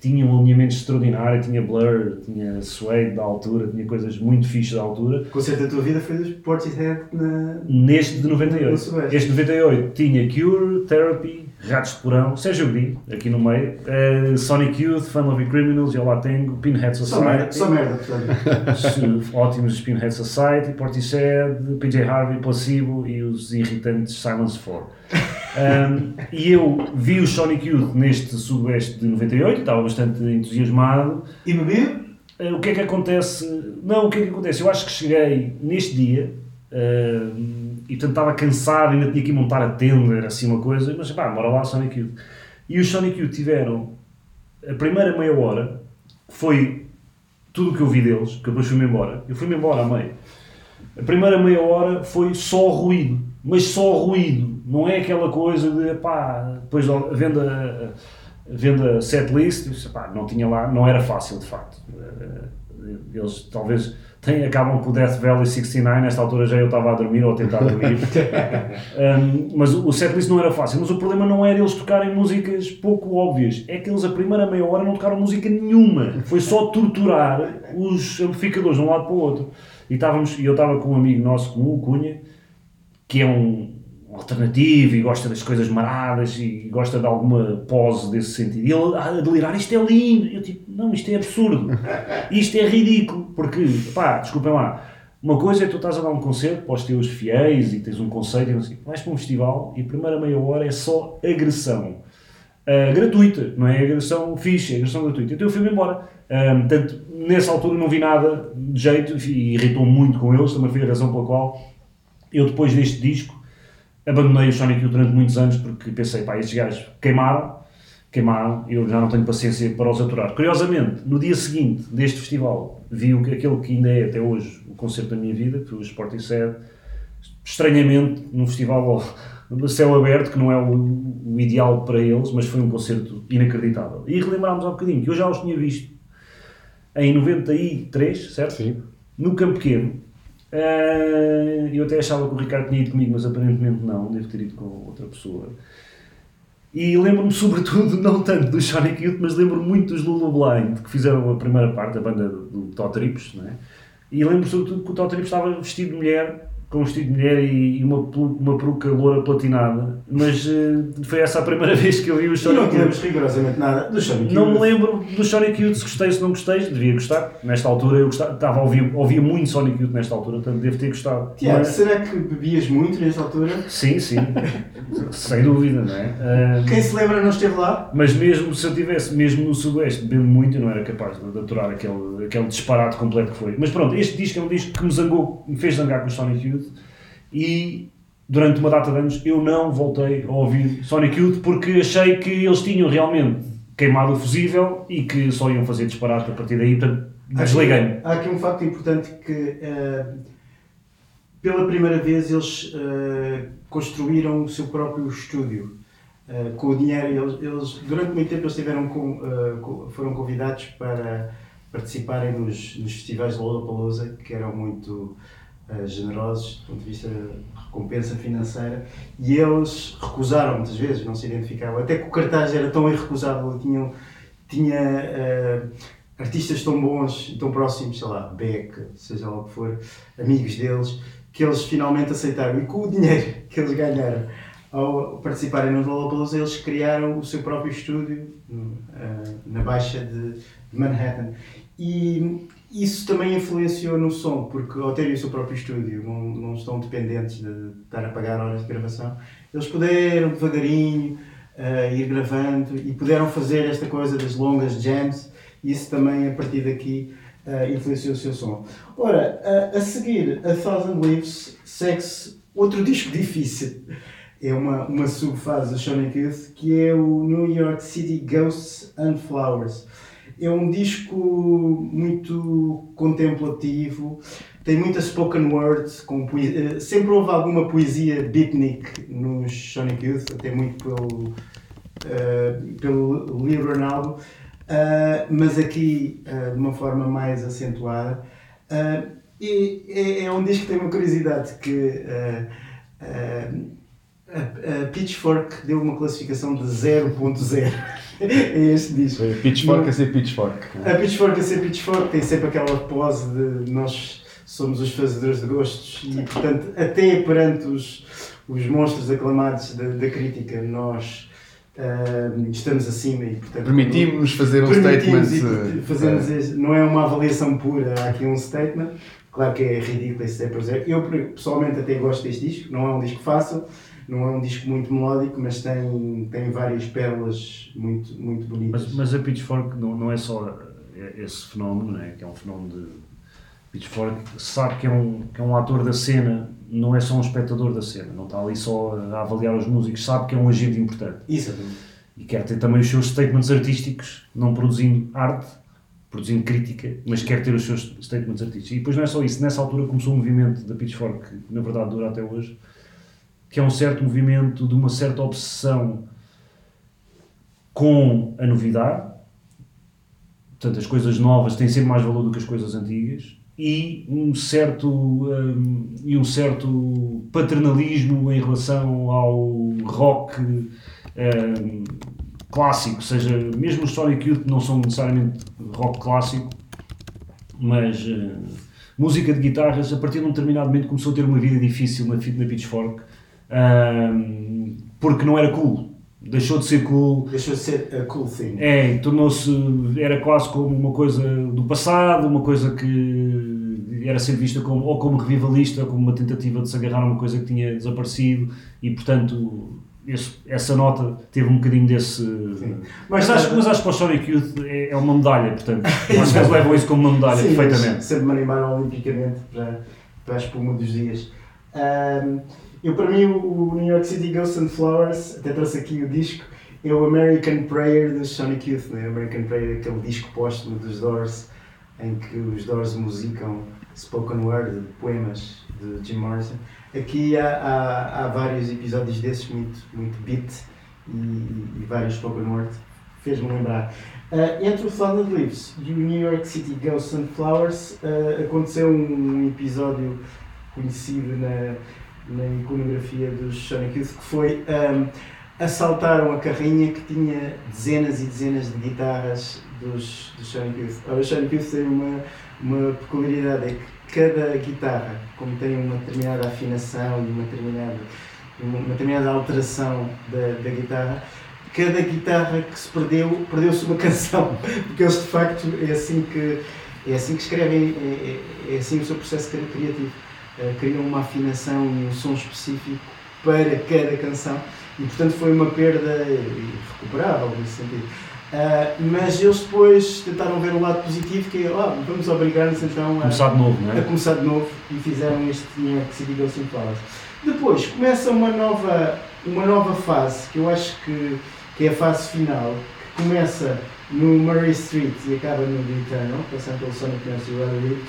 tinha um alinhamento extraordinário, tinha Blur, tinha Suede da altura, tinha coisas muito fixes da altura. O concerto da tua vida foi dos Portishead na. Neste de No 98. Sueste. Este de 98 tinha Cure, Therapy, Ratos de Porão, Sérgio Godinho, aqui no meio, eh, Sonic Youth, Fun Loving Criminals, Eu Lá Tenho, Pinhead Só merda, Society. só merda, portanto. Os ótimos Pinhead Society, Portishead, PJ Harvey, Placebo e os irritantes Silence 4. Um, e eu vi o Sonic Youth neste Sudoeste de 98, estava bastante entusiasmado. E bebido? Uh, o que é que acontece? Não, o que é que acontece? Eu acho que cheguei neste dia uh, e portanto estava cansado, ainda tinha que montar a tenda, era assim uma coisa, mas pá, bora lá, Sonic Youth. E os Sonic Youth tiveram a primeira meia hora, foi tudo o que eu vi deles, que depois fui-me embora. Eu fui-me embora a meio. A primeira meia hora foi só ruído, mas só ruído, não é aquela coisa de pá, depois vendo a, vendo a setlist, não tinha lá, não era fácil de facto. Eles talvez têm, acabam com o Death Valley 69, nesta altura já eu estava a dormir ou a tentar dormir. Um, mas o setlist não era fácil, mas o problema não era eles tocarem músicas pouco óbvias, é que eles a primeira meia hora não tocaram música nenhuma, foi só torturar os amplificadores de um lado para o outro. E, estávamos, e eu estava com um amigo nosso comum, o Cunha, que é um alternativo e gosta das coisas maradas e gosta de alguma pose desse sentido. E ele a delirar, isto é lindo. Eu tipo, não, isto é absurdo. Isto é ridículo. Porque, pá, desculpem lá, uma coisa é tu estás a dar um concerto para os teus fiéis e tens um conceito e não sei, vais para um festival e a primeira meia hora é só agressão. Uh, gratuita, não é agressão fixe, é agressão gratuita. Então eu fui-me embora. Um, portanto, nessa altura não vi nada de jeito e irritou muito com eles, também foi a razão pela qual eu depois deste disco abandonei o Sonic Youth durante muitos anos porque pensei, pá, estes gajos queimaram, queimaram, eu já não tenho paciência para os aturar. Curiosamente, no dia seguinte deste festival, vi o que, aquele que ainda é até hoje o concerto da minha vida, que foi o Sporting Sad, estranhamente, num festival de céu aberto, que não é o, o ideal para eles, mas foi um concerto inacreditável. E relembrámos há um bocadinho que eu já os tinha visto em 93, certo? Sim. No Campo Pequeno. Ah, eu até achava que o Ricardo tinha ido comigo, mas aparentemente não, devo ter ido com outra pessoa. E lembro-me sobretudo, não tanto do Sonic Youth, mas lembro-me muito dos Lulu Blind, que fizeram a primeira parte, a banda do, do Tó Trips, não é? E lembro-me sobretudo que o Tó Trips estava vestido de mulher, com um vestido de mulher e uma, uma peruca loura platinada, mas eh, foi essa a primeira vez que eu vi o E Sonic não Youth. temos rigorosamente nada do Sonic Não me lembro do Sonic Youth, se gostei, se não gostei, devia gostar. Nesta altura eu gostava, estava a ouvir, ouvia muito Sonic Youth nesta altura, portanto devo ter gostado. Tiago, Mas- será que bebias muito nesta altura? Sim, sim, sem dúvida, não é? Ah, Quem se lembra não esteve lá? mas mesmo se eu tivesse, mesmo no Sudoeste, bebendo muito, eu não era capaz de, de aturar aquele, aquele disparate completo que foi. Mas pronto, este disco é um disco que me zangou, me fez zangar com o Sonic Youth e durante uma data de anos eu não voltei a ouvir Sonic Youth porque achei que eles tinham realmente queimado o fusível e que só iam fazer disparate a partir daí, portanto desliguei-me. Há aqui um facto importante que eh, pela primeira vez eles eh, construíram o seu próprio estúdio. Eh, com o dinheiro, eles, eles- durante muito tempo eles tiveram com, eh, co- foram convidados para participarem nos, nos festivais de Lollapalooza, que eram muito generosos do ponto de vista de recompensa financeira, e eles recusaram muitas vezes, não se identificavam, até que o cartaz era tão irrecusável, tinham, tinha eh, artistas tão bons e tão próximos, sei lá, Beck, seja lá o que for, amigos deles, que eles finalmente aceitaram. E com o dinheiro que eles ganharam ao participarem no Lollapalooza, eles criaram o seu próprio estúdio eh, na Baixa de Manhattan. E isso também influenciou no som, porque ao terem o seu próprio estúdio, não, não estão dependentes de estar a pagar horas de gravação, eles puderam devagarinho eh, ir gravando e puderam fazer esta coisa das longas jams, isso também a partir daqui eh, influenciou o seu som. Ora, a- a seguir, A Thousand Leaves, segue-se outro disco difícil. É uma, uma subfase do Sonic Youth, que é o New York City Ghosts and Flowers. É um disco muito contemplativo, tem muita spoken word, com poe- eh, sempre houve alguma poesia beatnik nos Sonic Youth, até muito pelo, eh, pelo Lee Ronaldo, eh, mas aqui eh, de uma forma mais acentuada. E é, é um disco que tem uma curiosidade que a Pitchfork deu uma classificação de 0.0 a este disco. Pitchfork a ser Pitchfork. A Pitchfork a ser Pitchfork tem sempre aquela pose de nós somos os fazedores de gostos e, portanto, até perante os, os monstros aclamados da, da crítica, nós ah, estamos acima e, portanto, Permitimos-nos fazer um permitimos statement. e eh, fazemos este- não é uma avaliação pura, há aqui um statement. Claro que é ridículo esse 0.0. Eu pessoalmente até gosto deste disco, não é um disco fácil, não é um disco muito melódico, mas tem, tem várias pérolas muito, muito bonitas. Mas, mas a Pitchfork não, não é só esse fenómeno, não é? que é um fenómeno de. Pitchfork sabe que é, um, que é um ator da cena, não é só um espectador da cena, não está ali só a avaliar os músicos, sabe que é um agente importante Exatamente. e quer ter também os seus statements artísticos, não produzindo arte, produzindo crítica, mas quer ter os seus statements artísticos. E depois não é só isso, nessa altura começou um movimento da Pitchfork, que na verdade dura até hoje, que é um certo movimento de uma certa obsessão com a novidade, portanto as coisas novas têm sempre mais valor do que as coisas antigas, e um certo, hum, e um certo paternalismo em relação ao rock hum, clássico, seja mesmo os Sonic não são necessariamente rock clássico, mas eh, música de guitarras a partir de um determinado momento começou a ter uma vida difícil na, na Pitchfork hum, porque não era cool, deixou de ser cool, Deixou de ser a cool thing. é, tornou-se, era quase como uma coisa do passado, uma coisa que era sempre vista como, ou como revivalista, ou como uma tentativa de se agarrar a uma coisa que tinha desaparecido, e portanto esse- essa nota teve um bocadinho desse. Mas, Mas acho, tarde- mas acho que para o Sonic Youth é, é uma medalha, portanto, que eles levam isso como uma medalha, Sim, perfeitamente. sempre me animaram olimpicamente para, para a espuma dos dias. Ahm, eu, para mim, o, New York City Ghosts and Flowers, até trouxe aqui o disco, é o American Prayer dos Sonic Youth, né? American Prayer, aquele disco póstumo dos Doors, em que os Doors musicam spoken word, poemas de Jim Morrison. Aqui há, há, há vários episódios desses, muito, muito beat e, e vários spoken word. Fez-me lembrar. Uh, entre o Flooded Leaves e o New York City Ghosts and Flowers uh, aconteceu um episódio conhecido na, na iconografia dos Sonic Youth que foi um, assaltaram a carrinha que tinha dezenas e dezenas de guitarras dos, dos Sonic Youth. Ora, os Sonic Youth têm uma, uma peculiaridade, é que cada guitarra, como tem uma determinada afinação e uma determinada, uma determinada alteração da, da guitarra, cada guitarra que se perdeu, perdeu-se uma canção, porque eles de facto é assim que, é assim que escrevem, é, é, é assim o seu processo cri- criativo. Eh, criam uma afinação e um som específico para cada canção e portanto foi uma perda irrecuperável nesse sentido. Ah, mas eles depois tentaram ver o lado positivo que é, ah, vamos obrigar-nos então a, Começar de novo, não a é? começar de novo e fizeram este New York City Ghosts and Flowers. Depois começa uma nova, uma nova fase que eu acho que, que é a fase final, que começa no Murray Street e acaba no The Eternal, passando pelo Sonic Youth e Rather It,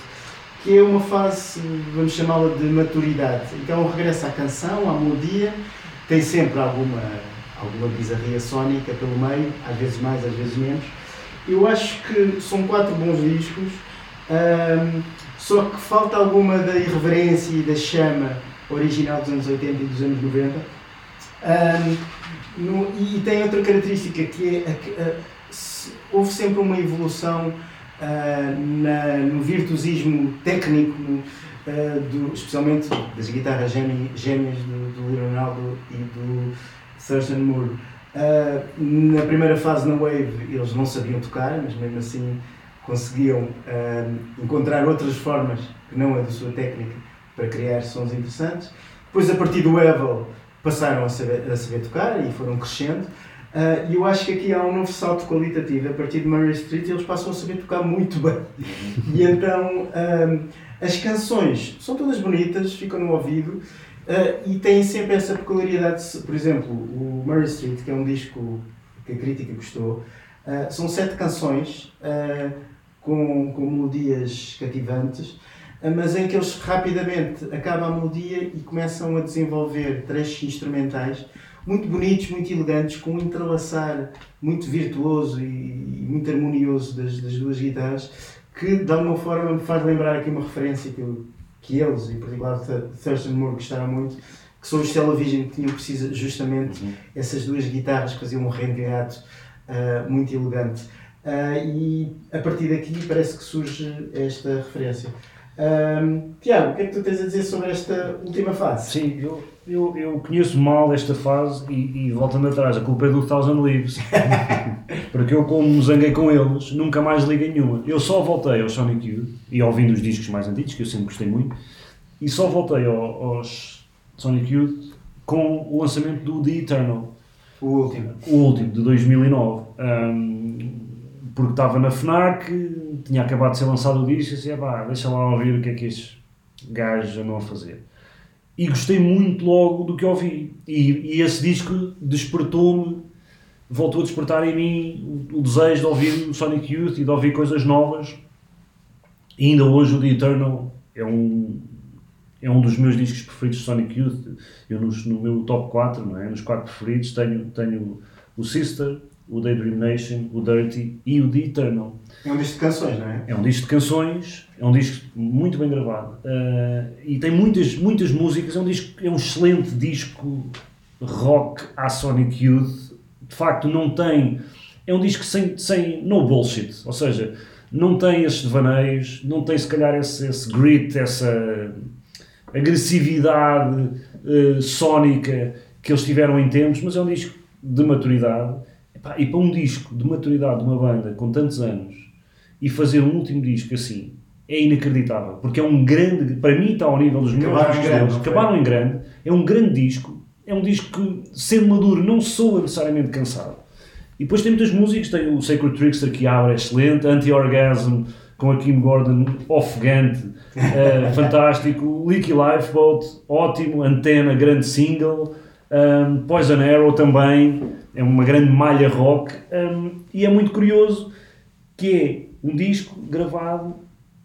que é uma fase, vamos chamá-la de maturidade. Então regressa à canção, à melodia, tem sempre alguma, alguma bizarria sónica pelo meio, às vezes mais, às vezes menos. Eu acho que são quatro bons discos, só que falta alguma da irreverência e da chama original dos anos 80 e dos anos 90. Ahm, no- e, tem outra característica que é que, se- houve sempre uma evolução na- no virtuosismo técnico, no, ah, do- especialmente das guitarras gême- gêmeas do, do Lee Ronaldo e do Thurston Moore. Ah, na primeira fase na Wave eles não sabiam tocar, mas mesmo assim conseguiam ah, encontrar outras formas que não a da sua técnica para criar sons interessantes. Depois, a partir do Evel, passaram a saber, a saber tocar e foram crescendo. Ah, E eu acho que aqui há um novo salto qualitativo. A partir de Murray Street, eles passam a saber tocar muito bem. E então, ah, as canções são todas bonitas, ficam no ouvido ah, e têm sempre essa peculiaridade. Por exemplo, o Murray Street, que é um disco que a crítica gostou, ah, são sete canções com, com melodias cativantes mas em que eles rapidamente acabam a melodia e começam a desenvolver trechos instrumentais muito bonitos, muito elegantes, com um entrelaçar muito virtuoso e, muito harmonioso das, das duas guitarras, que de alguma forma me faz lembrar aqui uma referência que, eu- que eles, em particular Th- Thurston Moore, gostaram muito, que são os Television que tinham precisa justamente Uhum. essas duas guitarras que faziam um rendeado ah, muito elegante. Ah, e a partir daqui parece que surge esta referência. Ahm, Tiago, o que é que tu tens a dizer sobre esta última fase? Sim, eu, eu, eu conheço mal esta fase e, e voltando atrás, a culpa é do Thousand Leaves. Porque eu, como me zanguei com eles, nunca mais liguei nenhuma. Eu só voltei ao Sonic Youth e ouvindo os discos mais antigos, que eu sempre gostei muito, e só voltei ao- aos Sonic Youth com o lançamento do The Eternal. O último. O último, de 2009. Ahm, porque estava na FNAC, tinha acabado de ser lançado o disco e disse, pá, deixa lá ouvir o que é que estes gajos andam a fazer. E gostei muito logo do que ouvi. E, e esse disco despertou-me, voltou a despertar em mim o, o desejo de ouvir o Sonic Youth e de ouvir coisas novas. E ainda hoje o The Eternal é um, é um dos meus discos preferidos de Sonic Youth. Eu nos- no, meu top 4, não é? nos 4 preferidos, tenho, tenho o Sister, o Daydream Nation, o Dirty e o The Eternal. É um disco de canções, não é? É um disco de canções, é um disco muito bem gravado eh, e tem muitas, muitas músicas. É um, disco, é um excelente disco rock à Sonic Youth. De facto, não tem. É um disco sem, sem no bullshit, ou seja, não tem esses devaneios, não tem se calhar esse, esse grit, essa agressividade eh, sónica que eles tiveram em tempos, mas é um disco de maturidade. Epá, e para um disco de maturidade de uma banda com tantos anos e fazer um último disco assim é inacreditável, porque é um grande, para mim está ao nível dos melhores Acabaram em discos deles, acabaram em grande, é um grande disco, é um disco que, sendo maduro, não soa necessariamente cansado. E depois tem muitas músicas, tem o Sacred Trickster que abre, é excelente, Anti-Orgasm com a Kim Gordon, ofegante, eh, fantástico, Leaky Lifeboat, ótimo, Antena, grande single, um, Poison Arrow também, é uma grande malha rock, um, e é muito curioso que é um disco gravado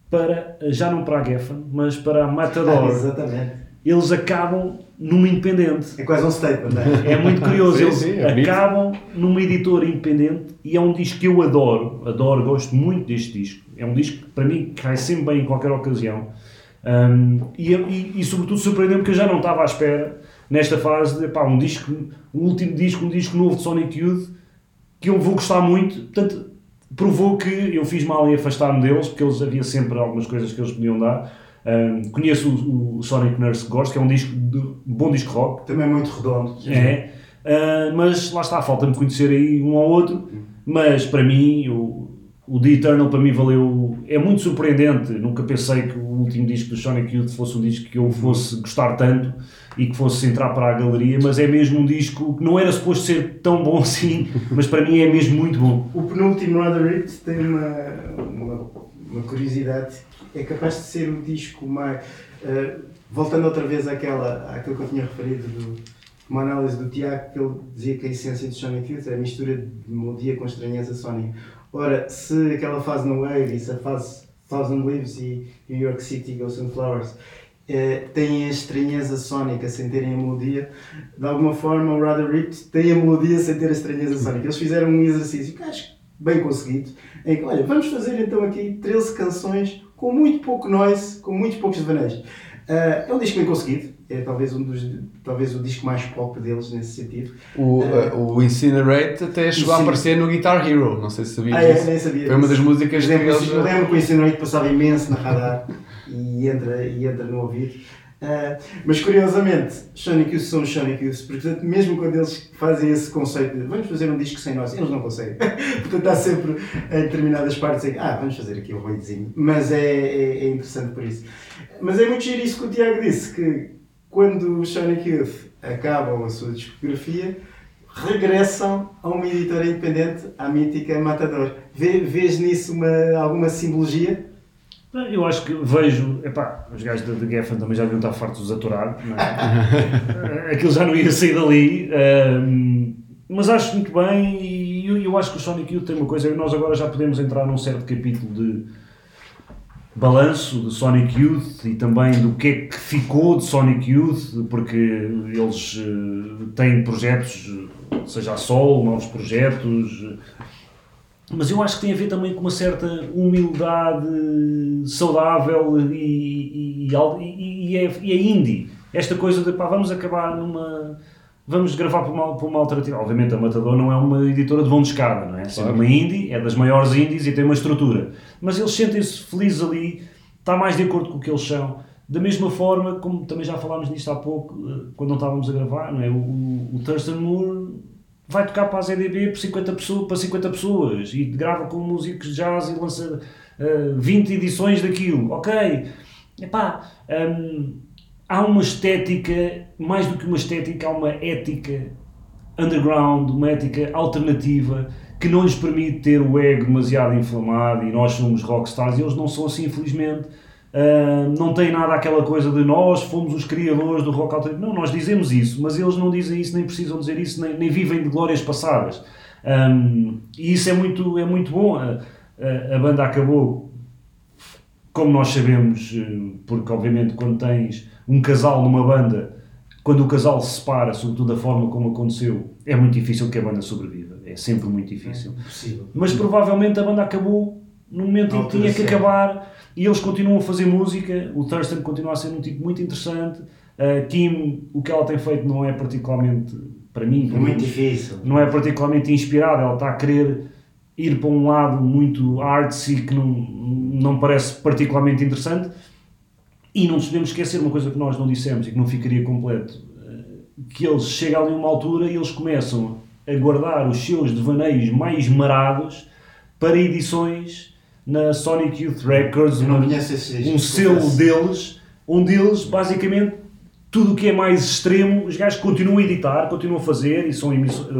para, já não para a Geffen, mas para a Ah, Matador. exatamente. Eles acabam numa independente. É quase um statement, não é? É muito curioso, Sim, eles sim, é acabam numa editora independente e é um disco que eu adoro, adoro, gosto muito deste disco. É um disco que para mim cai sempre bem em qualquer ocasião. Um, e, e, e sobretudo surpreendeu-me que eu já não estava à espera nesta fase de pá, um disco, um último disco, um disco novo de Sonic Youth que eu vou gostar muito. Portanto, provou que eu fiz mal em afastar-me deles, porque eles havia sempre algumas coisas que eles podiam dar. Um, conheço o, o Sonic Nurse gosto, que é um disco de, um bom disco rock, Também muito redondo. é, ah, mas lá está, falta-me conhecer aí um ao outro. Mas para mim, o, o The Eternal para mim valeu. É muito surpreendente. Nunca pensei que o último disco do Sonic Youth fosse um disco que eu fosse gostar tanto e que fosse entrar para a galeria. Mas é mesmo um disco que não era suposto ser tão bom assim, mas para mim é mesmo muito bom. O penúltimo Rather It tem uma, uma, uma curiosidade, é capaz de ser o disco mais. eh, voltando outra vez àquela, àquilo que eu tinha referido, do, uma análise do Tiago, que ele dizia que a essência do Sonic Youth é a mistura de melodia com estranheza sónica. Ora, se aquela fase no Wave, se a fase Thousand Leaves e New York City Ghosts and Flowers eh, têm a estranheza sónica sem terem a melodia, de alguma forma o Rather It tem a melodia sem ter a estranheza sónica. Eles fizeram um exercício que acho bem conseguido, em que, olha, vamos fazer então aqui 13 canções com muito pouco noise, com muito poucos devaneios. Ah, é um disco bem conseguido, é talvez um dos talvez o disco mais pop deles nesse sentido. O, uh, o Incinerate até chegou a aparecer no Guitar Hero, não sei se sabias Ah, é, disso. nem sabia. Foi uma das músicas que lembro, eles... eu lembro que o Incinerate passava imenso na radar e entra, e entra no ouvido. Ah, mas curiosamente, Sonic Youth são Sonic Youth, portanto, mesmo quando eles fazem esse conceito de vamos fazer um disco sem nós, eles não conseguem. portanto, há sempre em determinadas partes em que, ah, vamos fazer aqui o ruidozinho. Mas é, é, é interessante por isso. Mas é muito giro isso que o Tiago disse, que quando os Sonic Youth acabam a sua discografia, regressam a uma editora independente, à mítica Matador. Vê, vês nisso uma, alguma simbologia? Eu acho que vejo, epá, os gajos da, Geffen também já deviam estar fartos de os aturar, não é? aquilo já não ia sair dali, ahm, mas acho muito bem e eu, eu acho que o Sonic Youth tem uma coisa, nós agora já podemos entrar num certo capítulo de balanço de Sonic Youth e também do que é que ficou de Sonic Youth, porque eles eh, têm projetos, eh, seja a sol, novos projetos, eh, mas eu acho que tem a ver também com uma certa humildade saudável e, e, e, e- é, e é indie. esta coisa de pá, vamos acabar numa. Vamos gravar para uma, para uma alternativa. Obviamente a Matador não é uma editora de vão de escada, não é? É sempre uma indie, é das maiores indies e tem uma estrutura. Mas eles sentem-se felizes ali, está mais de acordo com o que eles são. Da mesma forma, como também já falámos nisto há pouco, eh, quando não estávamos a gravar, não é? O, o, o Thurston Moore vai tocar para a ZDB por 50 pessoas, para 50 pessoas e grava com músicos de jazz e lança eh, 20 edições daquilo. Ok, epá, hum, há uma estética, mais do que uma estética, há uma ética underground, uma ética alternativa que não lhes permite ter o ego demasiado inflamado e nós somos rockstars e eles não são assim, infelizmente. Ah, não tem nada aquela coisa de nós fomos os criadores do rock alternativo. Não, nós dizemos isso, mas eles não dizem isso, nem precisam dizer isso, nem, nem vivem de glórias passadas. Um, e isso é muito, é muito bom. A, a, a banda acabou, como nós sabemos, eh, porque obviamente quando tens um casal numa banda, quando o casal se separa, sobretudo da forma como aconteceu, é muito difícil que a banda sobreviva. É sempre muito difícil. Possível. Mas provavelmente a banda acabou no momento em que tinha que acabar e eles continuam a fazer música. O Thurston continua a ser um tipo muito interessante. A Kim, o que ela tem feito não é particularmente, para mim, É pelo muito menos, difícil. não é particularmente inspirada. Ela está a querer ir para um lado muito artsy que não, não parece particularmente interessante. E não nos podemos esquecer uma coisa que nós não dissemos e que não ficaria completo: eh, que eles chegam ali a uma altura e eles começam a guardar os seus devaneios mais marados para edições na Sonic Youth Records, disco, um selo deles, onde eles basicamente tudo o que é mais extremo, os gajos continuam a editar, continuam a fazer, e são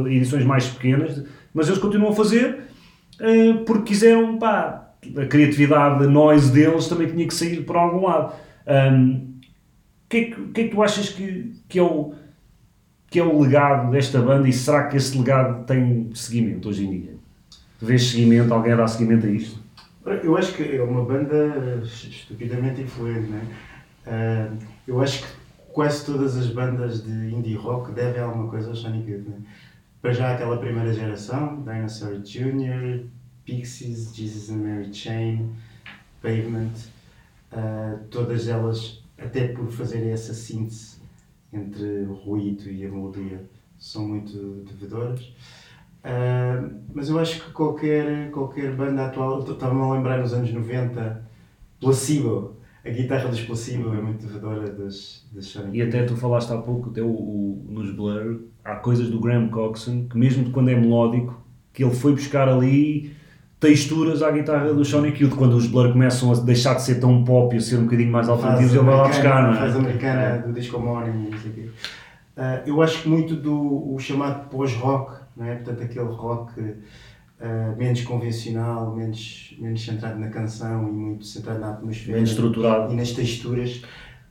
edições mais pequenas, mas eles continuam a fazer eh, porque quiseram, pá, a criatividade, a noise deles também tinha que sair por algum lado. Ahm, O que, é que, é que tu achas que, que, é o, que é o legado desta banda e será que esse legado tem seguimento hoje em dia? Tu vês seguimento, alguém dá seguimento a isto? Eu acho que é uma banda estupidamente influente, né? Ah, eu acho que quase todas as bandas de indie rock devem alguma coisa ao Sonic Youth, né? Para já aquela primeira geração, Dinosaur Jr., Pixies, Jesus and Mary Chain, Pavement, ah, todas elas, até por fazerem essa síntese entre o ruído e a melodia, são muito devedoras. Ah, mas eu acho que qualquer, qualquer banda atual, eu estava-me a lembrar nos anos 90, Placebo, a guitarra dos Placebo é muito devedora das, das Sonic E até tu falaste há pouco, até o, o- nos Blur, há coisas do Graham Coxon que mesmo quando é melódico, que ele foi buscar ali texturas à guitarra do Sonic Youth, quando os Blur começam a deixar de ser tão pop e a ser um bocadinho mais alternativos, ele vai lá buscar, não é? faz americana do disco e não sei o quê. Ah, eu acho que muito do o chamado pós-rock, não é? portanto aquele rock ah, menos convencional, menos, menos centrado na canção e muito centrado na atmosfera Bem estruturado. e nas texturas,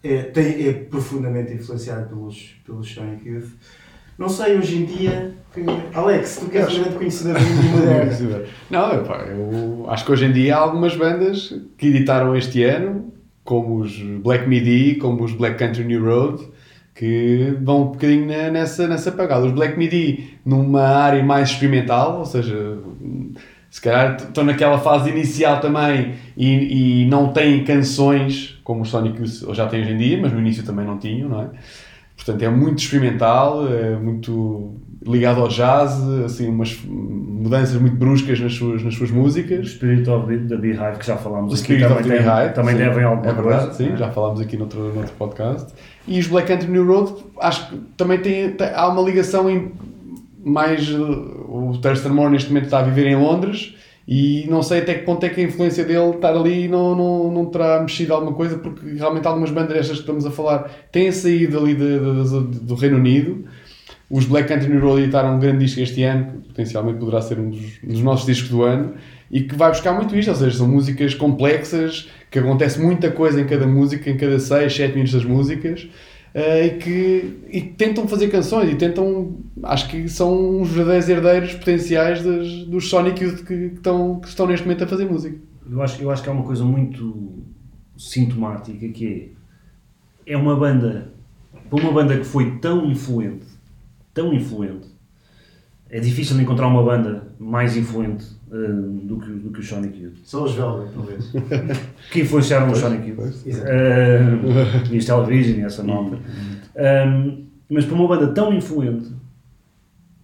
é, tem- é profundamente influenciado pelos, pelos Sonic Youth. Não sei, hoje em dia, que... Alex, tu que és um grande conhecedor do indie moderno. Não, eu acho que hoje em dia há algumas bandas que editaram este ano, como os Black Midi, como os Black Country New Road, que vão um bocadinho nessa, nessa pegada. Os Black Midi numa área mais experimental, ou seja, se calhar estão naquela fase inicial também e, e não têm canções como os Sonic Youth já têm hoje em dia, mas no início também não tinham, não é? Portanto, é muito experimental, é muito ligado ao jazz, assim, umas mudanças muito bruscas nas suas, nas suas O músicas. Spirit of the, Beehive, que já falámos O aqui, também, the tem- Beehive, também sim, devem alguma É verdade, coisa. sim, é? já falámos aqui noutro, noutro podcast. E os Black Country New Road, acho que também tem, tem- há uma ligação em mais. O Thurston Moore neste momento está a viver em Londres e não sei até que ponto é que a influência dele estar ali não, não, não terá mexido alguma coisa, porque realmente algumas bandas destas que estamos a falar têm saído ali de- de- de- do Reino Unido. Os Black Country Road editaram um grande disco este ano, que potencialmente poderá ser um dos, dos nossos discos do ano, e que vai buscar muito isto, ou seja, são músicas complexas, que acontece muita coisa em cada música, em cada 6, 7 minutos das músicas, eh, e que e tentam fazer canções e tentam, acho que são os verdadeiros herdeiros potenciais das, dos Sonic Youth que, que estão, que estão neste momento a fazer música. Eu acho, eu acho que há uma coisa muito sintomática que é, é uma banda, para uma banda que foi tão influente, tão influente, é difícil encontrar uma banda mais influente eh, do, que, do que o Sonic Youth. Só os Velvet, talvez. Que influenciaram o Sonic Youth. Uh, e os Television e essa malta. Um, mas para uma banda tão influente,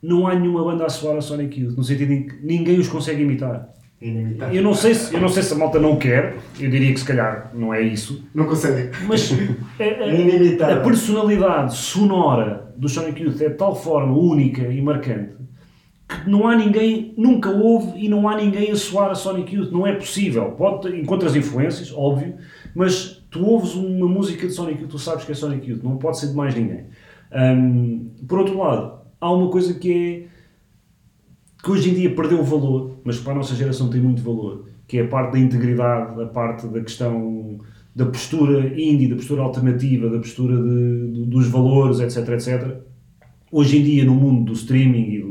não há nenhuma banda a soar a Sonic Youth, no sentido em que ninguém os consegue imitar. Inimitável. Eu não sei se, eu não sei se a malta não quer, eu diria que se calhar não é isso, Não consegue. mas a, a- Inimitável. a personalidade sonora do Sonic Youth é de tal forma única e marcante não há ninguém, nunca houve e não há ninguém a soar a Sonic Youth. Não é possível. Pode, encontras influências, óbvio, mas tu ouves uma música de Sonic Youth, tu sabes que é Sonic Youth, não pode ser de mais ninguém. Hum, por outro lado, há uma coisa que é que hoje em dia perdeu valor, mas que para a nossa geração tem muito valor, que é a parte da integridade, a parte da questão da postura indie, da postura alternativa, da postura de- do- dos valores, etc, etc. Hoje em dia, no mundo do streaming e do-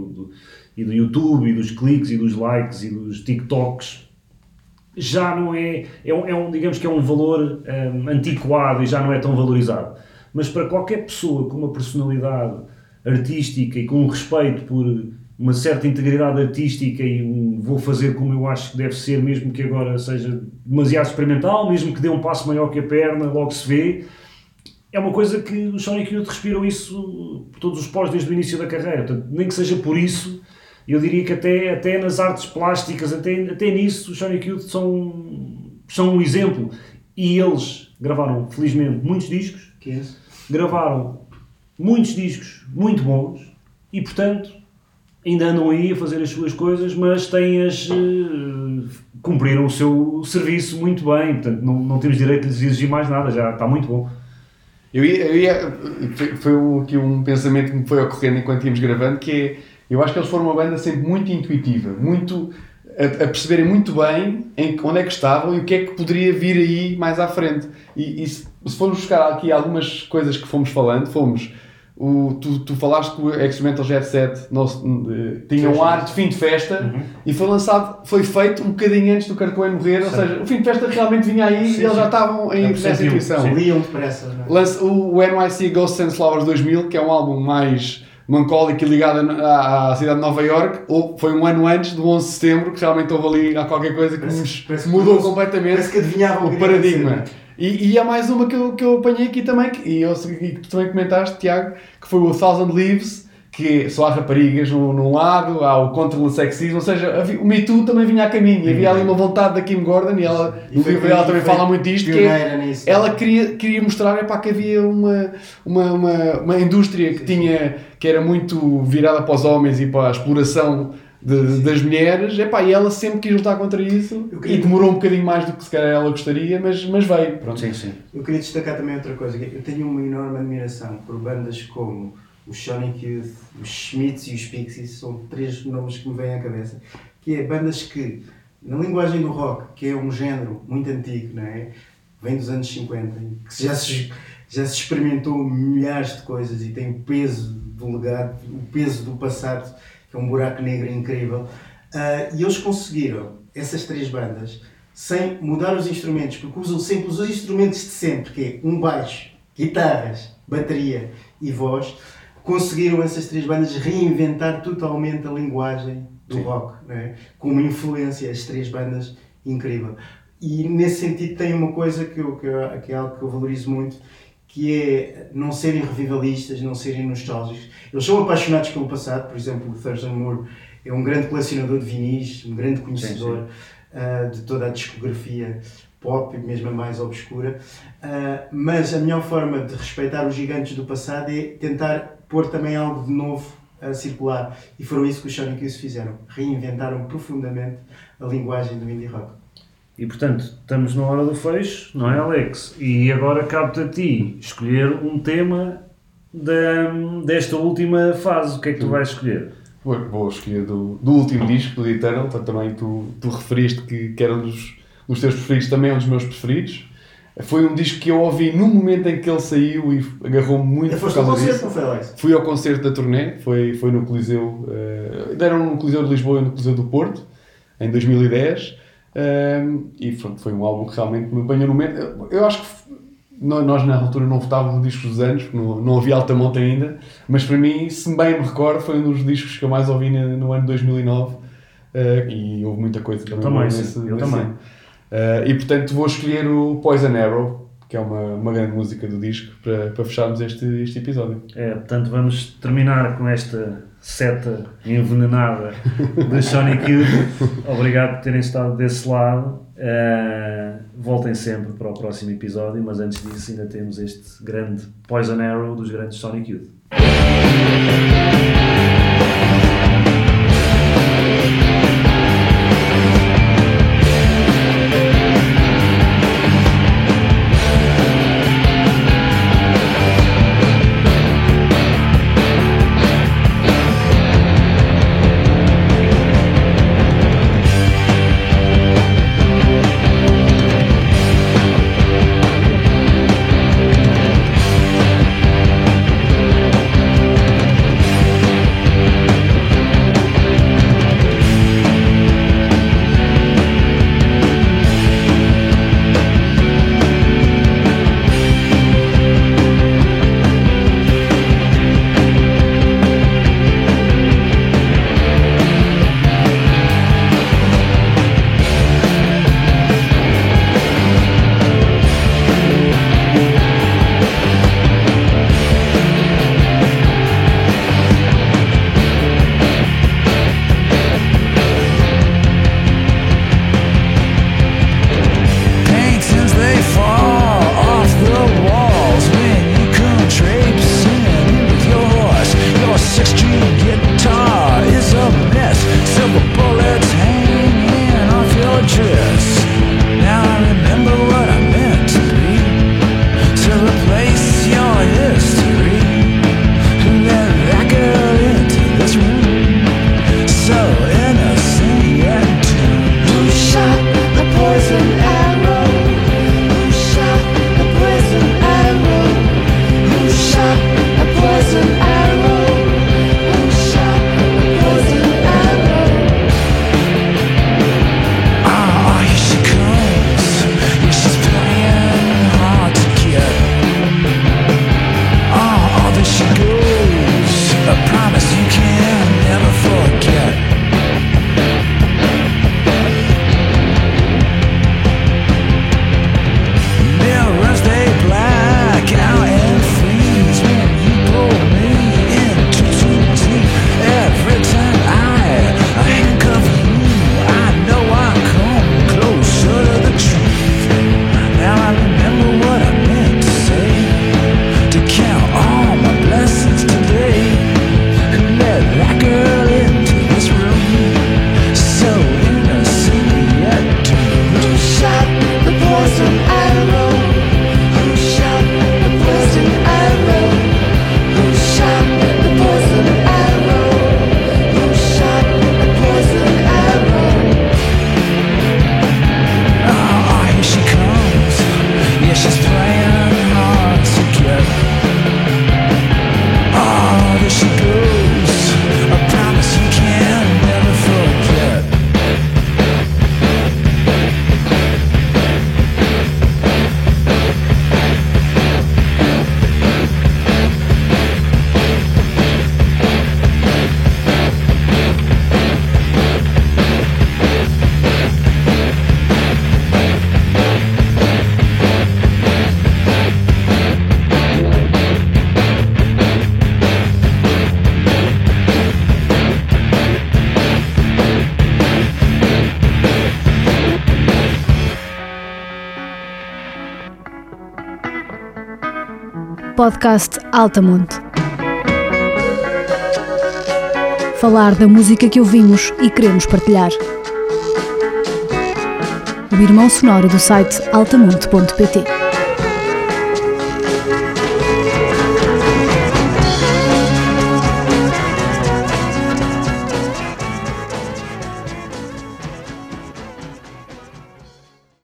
e do YouTube, e dos cliques, e dos likes, e dos TikToks, já não é, é um, é um, digamos que é um valor hum, antiquado e já não é tão valorizado. Mas para qualquer pessoa com uma personalidade artística e com um respeito por uma certa integridade artística e um vou fazer como eu acho que deve ser, mesmo que agora seja demasiado experimental, mesmo que dê um passo maior que a perna, logo se vê, é uma coisa que os Sonic Youth respiram isso por todos os poros desde o início da carreira. Portanto, nem que seja por isso, eu diria que até, até nas artes plásticas, até, até nisso, os Sonic Youth são, são um exemplo. E eles gravaram, felizmente, muitos discos, 15. gravaram muitos discos muito bons e, portanto, ainda andam aí a fazer as suas coisas, mas têm as. eh, cumpriram o seu serviço muito bem, portanto, não, não temos direito de lhes exigir mais nada, já está muito bom. Eu ia, eu ia- foi, foi um, aqui um pensamento que me foi ocorrendo enquanto íamos gravando, que é, eu acho que eles foram uma banda sempre muito intuitiva, muito, a, a perceberem muito bem em, onde é que estavam e o que é que poderia vir aí mais à frente. E, e se, se formos buscar aqui algumas coisas que fomos falando, fomos, o, tu, tu falaste que o Experimental Jet Set nós, eh, tinha um ar de fim de festa e foi lançado, foi feito um bocadinho antes do Cobain morrer, ou seja, o fim de festa realmente vinha aí Sim, e eles sim. já estavam em, nessa intuição. Liam depressa, é? O, o NYC Ghosts and Flowers 2000, que é um álbum mais melancólico e ligado à, à cidade de Nova York, ou foi um ano antes do 11 de setembro, que realmente houve ali há qualquer coisa que Parece- nos parece que mudou parece- completamente Parece que adivinhavam o que iria paradigma. E, e há mais uma que eu, que eu apanhei aqui também, que, e, eu, e que tu também comentaste, Tiago, que foi o Thousand Leaves, que só há raparigas num, num lado, há o contra o sexismo, ou seja, havia- o Me Too também vinha a caminho, e havia ali uma vontade da Kim Gordon, e ela, E no livro dela também fala muito disto, que é, nisso. ela queria, queria mostrar epá, que havia uma, uma, uma, uma indústria que, tinha, que era muito virada para os homens e para a exploração de- das mulheres, epá, e ela sempre quis lutar contra isso queria- e demorou um bocadinho mais do que se calhar ela gostaria, mas, mas veio. Pronto. Sim, sim. Eu queria destacar também outra coisa. que Eu tenho uma enorme admiração por bandas como os Sonic Youth, os Schmitz e os Pixies. São três nomes que me vêm à cabeça. Que é bandas que, na linguagem do rock, que é um género muito antigo, não é? Vem dos anos 50, e que já se, já se experimentou milhares de coisas e tem o peso do legado, o peso do passado, que é um buraco negro incrível. Ah, e eles conseguiram, essas três bandas, sem mudar os instrumentos, porque usam sempre os instrumentos de sempre, que é um baixo, guitarras, bateria e voz, conseguiram essas três bandas reinventar totalmente a linguagem do rock, não é? com uma influência, as três bandas, incrível. E nesse sentido tem uma coisa que, eu, que, eu- que é algo que eu valorizo muito, que é não serem revivalistas, não serem nostálgicos. Eles são apaixonados pelo passado, por exemplo, o Thurston Moore é um grande colecionador de vinis, um grande conhecedor ah, de toda a discografia pop, mesmo a mais obscura. Ah, mas a melhor forma de respeitar os gigantes do passado é tentar pôr também algo de novo a circular. E foram isso que os Sonic Youth fizeram. Reinventaram profundamente a linguagem do indie rock. E portanto, estamos na hora do fecho, não é, Alex? E agora cabe-te a ti escolher um tema da, desta última fase. O que é que tu vais escolher? Vou, escolher do, do último disco, do Eternal, portanto, também tu, tu referiste que, que era um dos, dos teus preferidos, também é um dos meus preferidos. Foi um disco que eu ouvi no momento em que ele saiu e agarrou-me muito Foi ao concerto, disso. Não foi, Alex? Fui ao concerto da turnê, foi, foi no Coliseu, eh, uh, deram no Coliseu de Lisboa e no Coliseu do Porto, em 2010, uh, eh, e foi, foi um álbum que realmente me apanhou no momento. Eu, eu acho que nós na altura não votávamos discos dos anos, porque não, não havia alta monta ainda, mas para mim, se bem me recordo, foi um dos discos que eu mais ouvi no, no ano 2009, uh, eh, e houve muita coisa também. Eu também, nesse, eu nesse também. Ano. Uh, e portanto vou escolher o Poison Arrow, que é uma, uma grande música do disco, para, para fecharmos este, este episódio. É, portanto vamos terminar com esta seta envenenada de Sonic Youth. Obrigado por terem estado desse lado. Uh, voltem sempre para o próximo episódio, mas antes disso ainda temos este grande Poison Arrow dos grandes Sonic Youth. podcast Altamonte. Falar da música que ouvimos e queremos partilhar. O irmão sonoro do site altamonte.pt.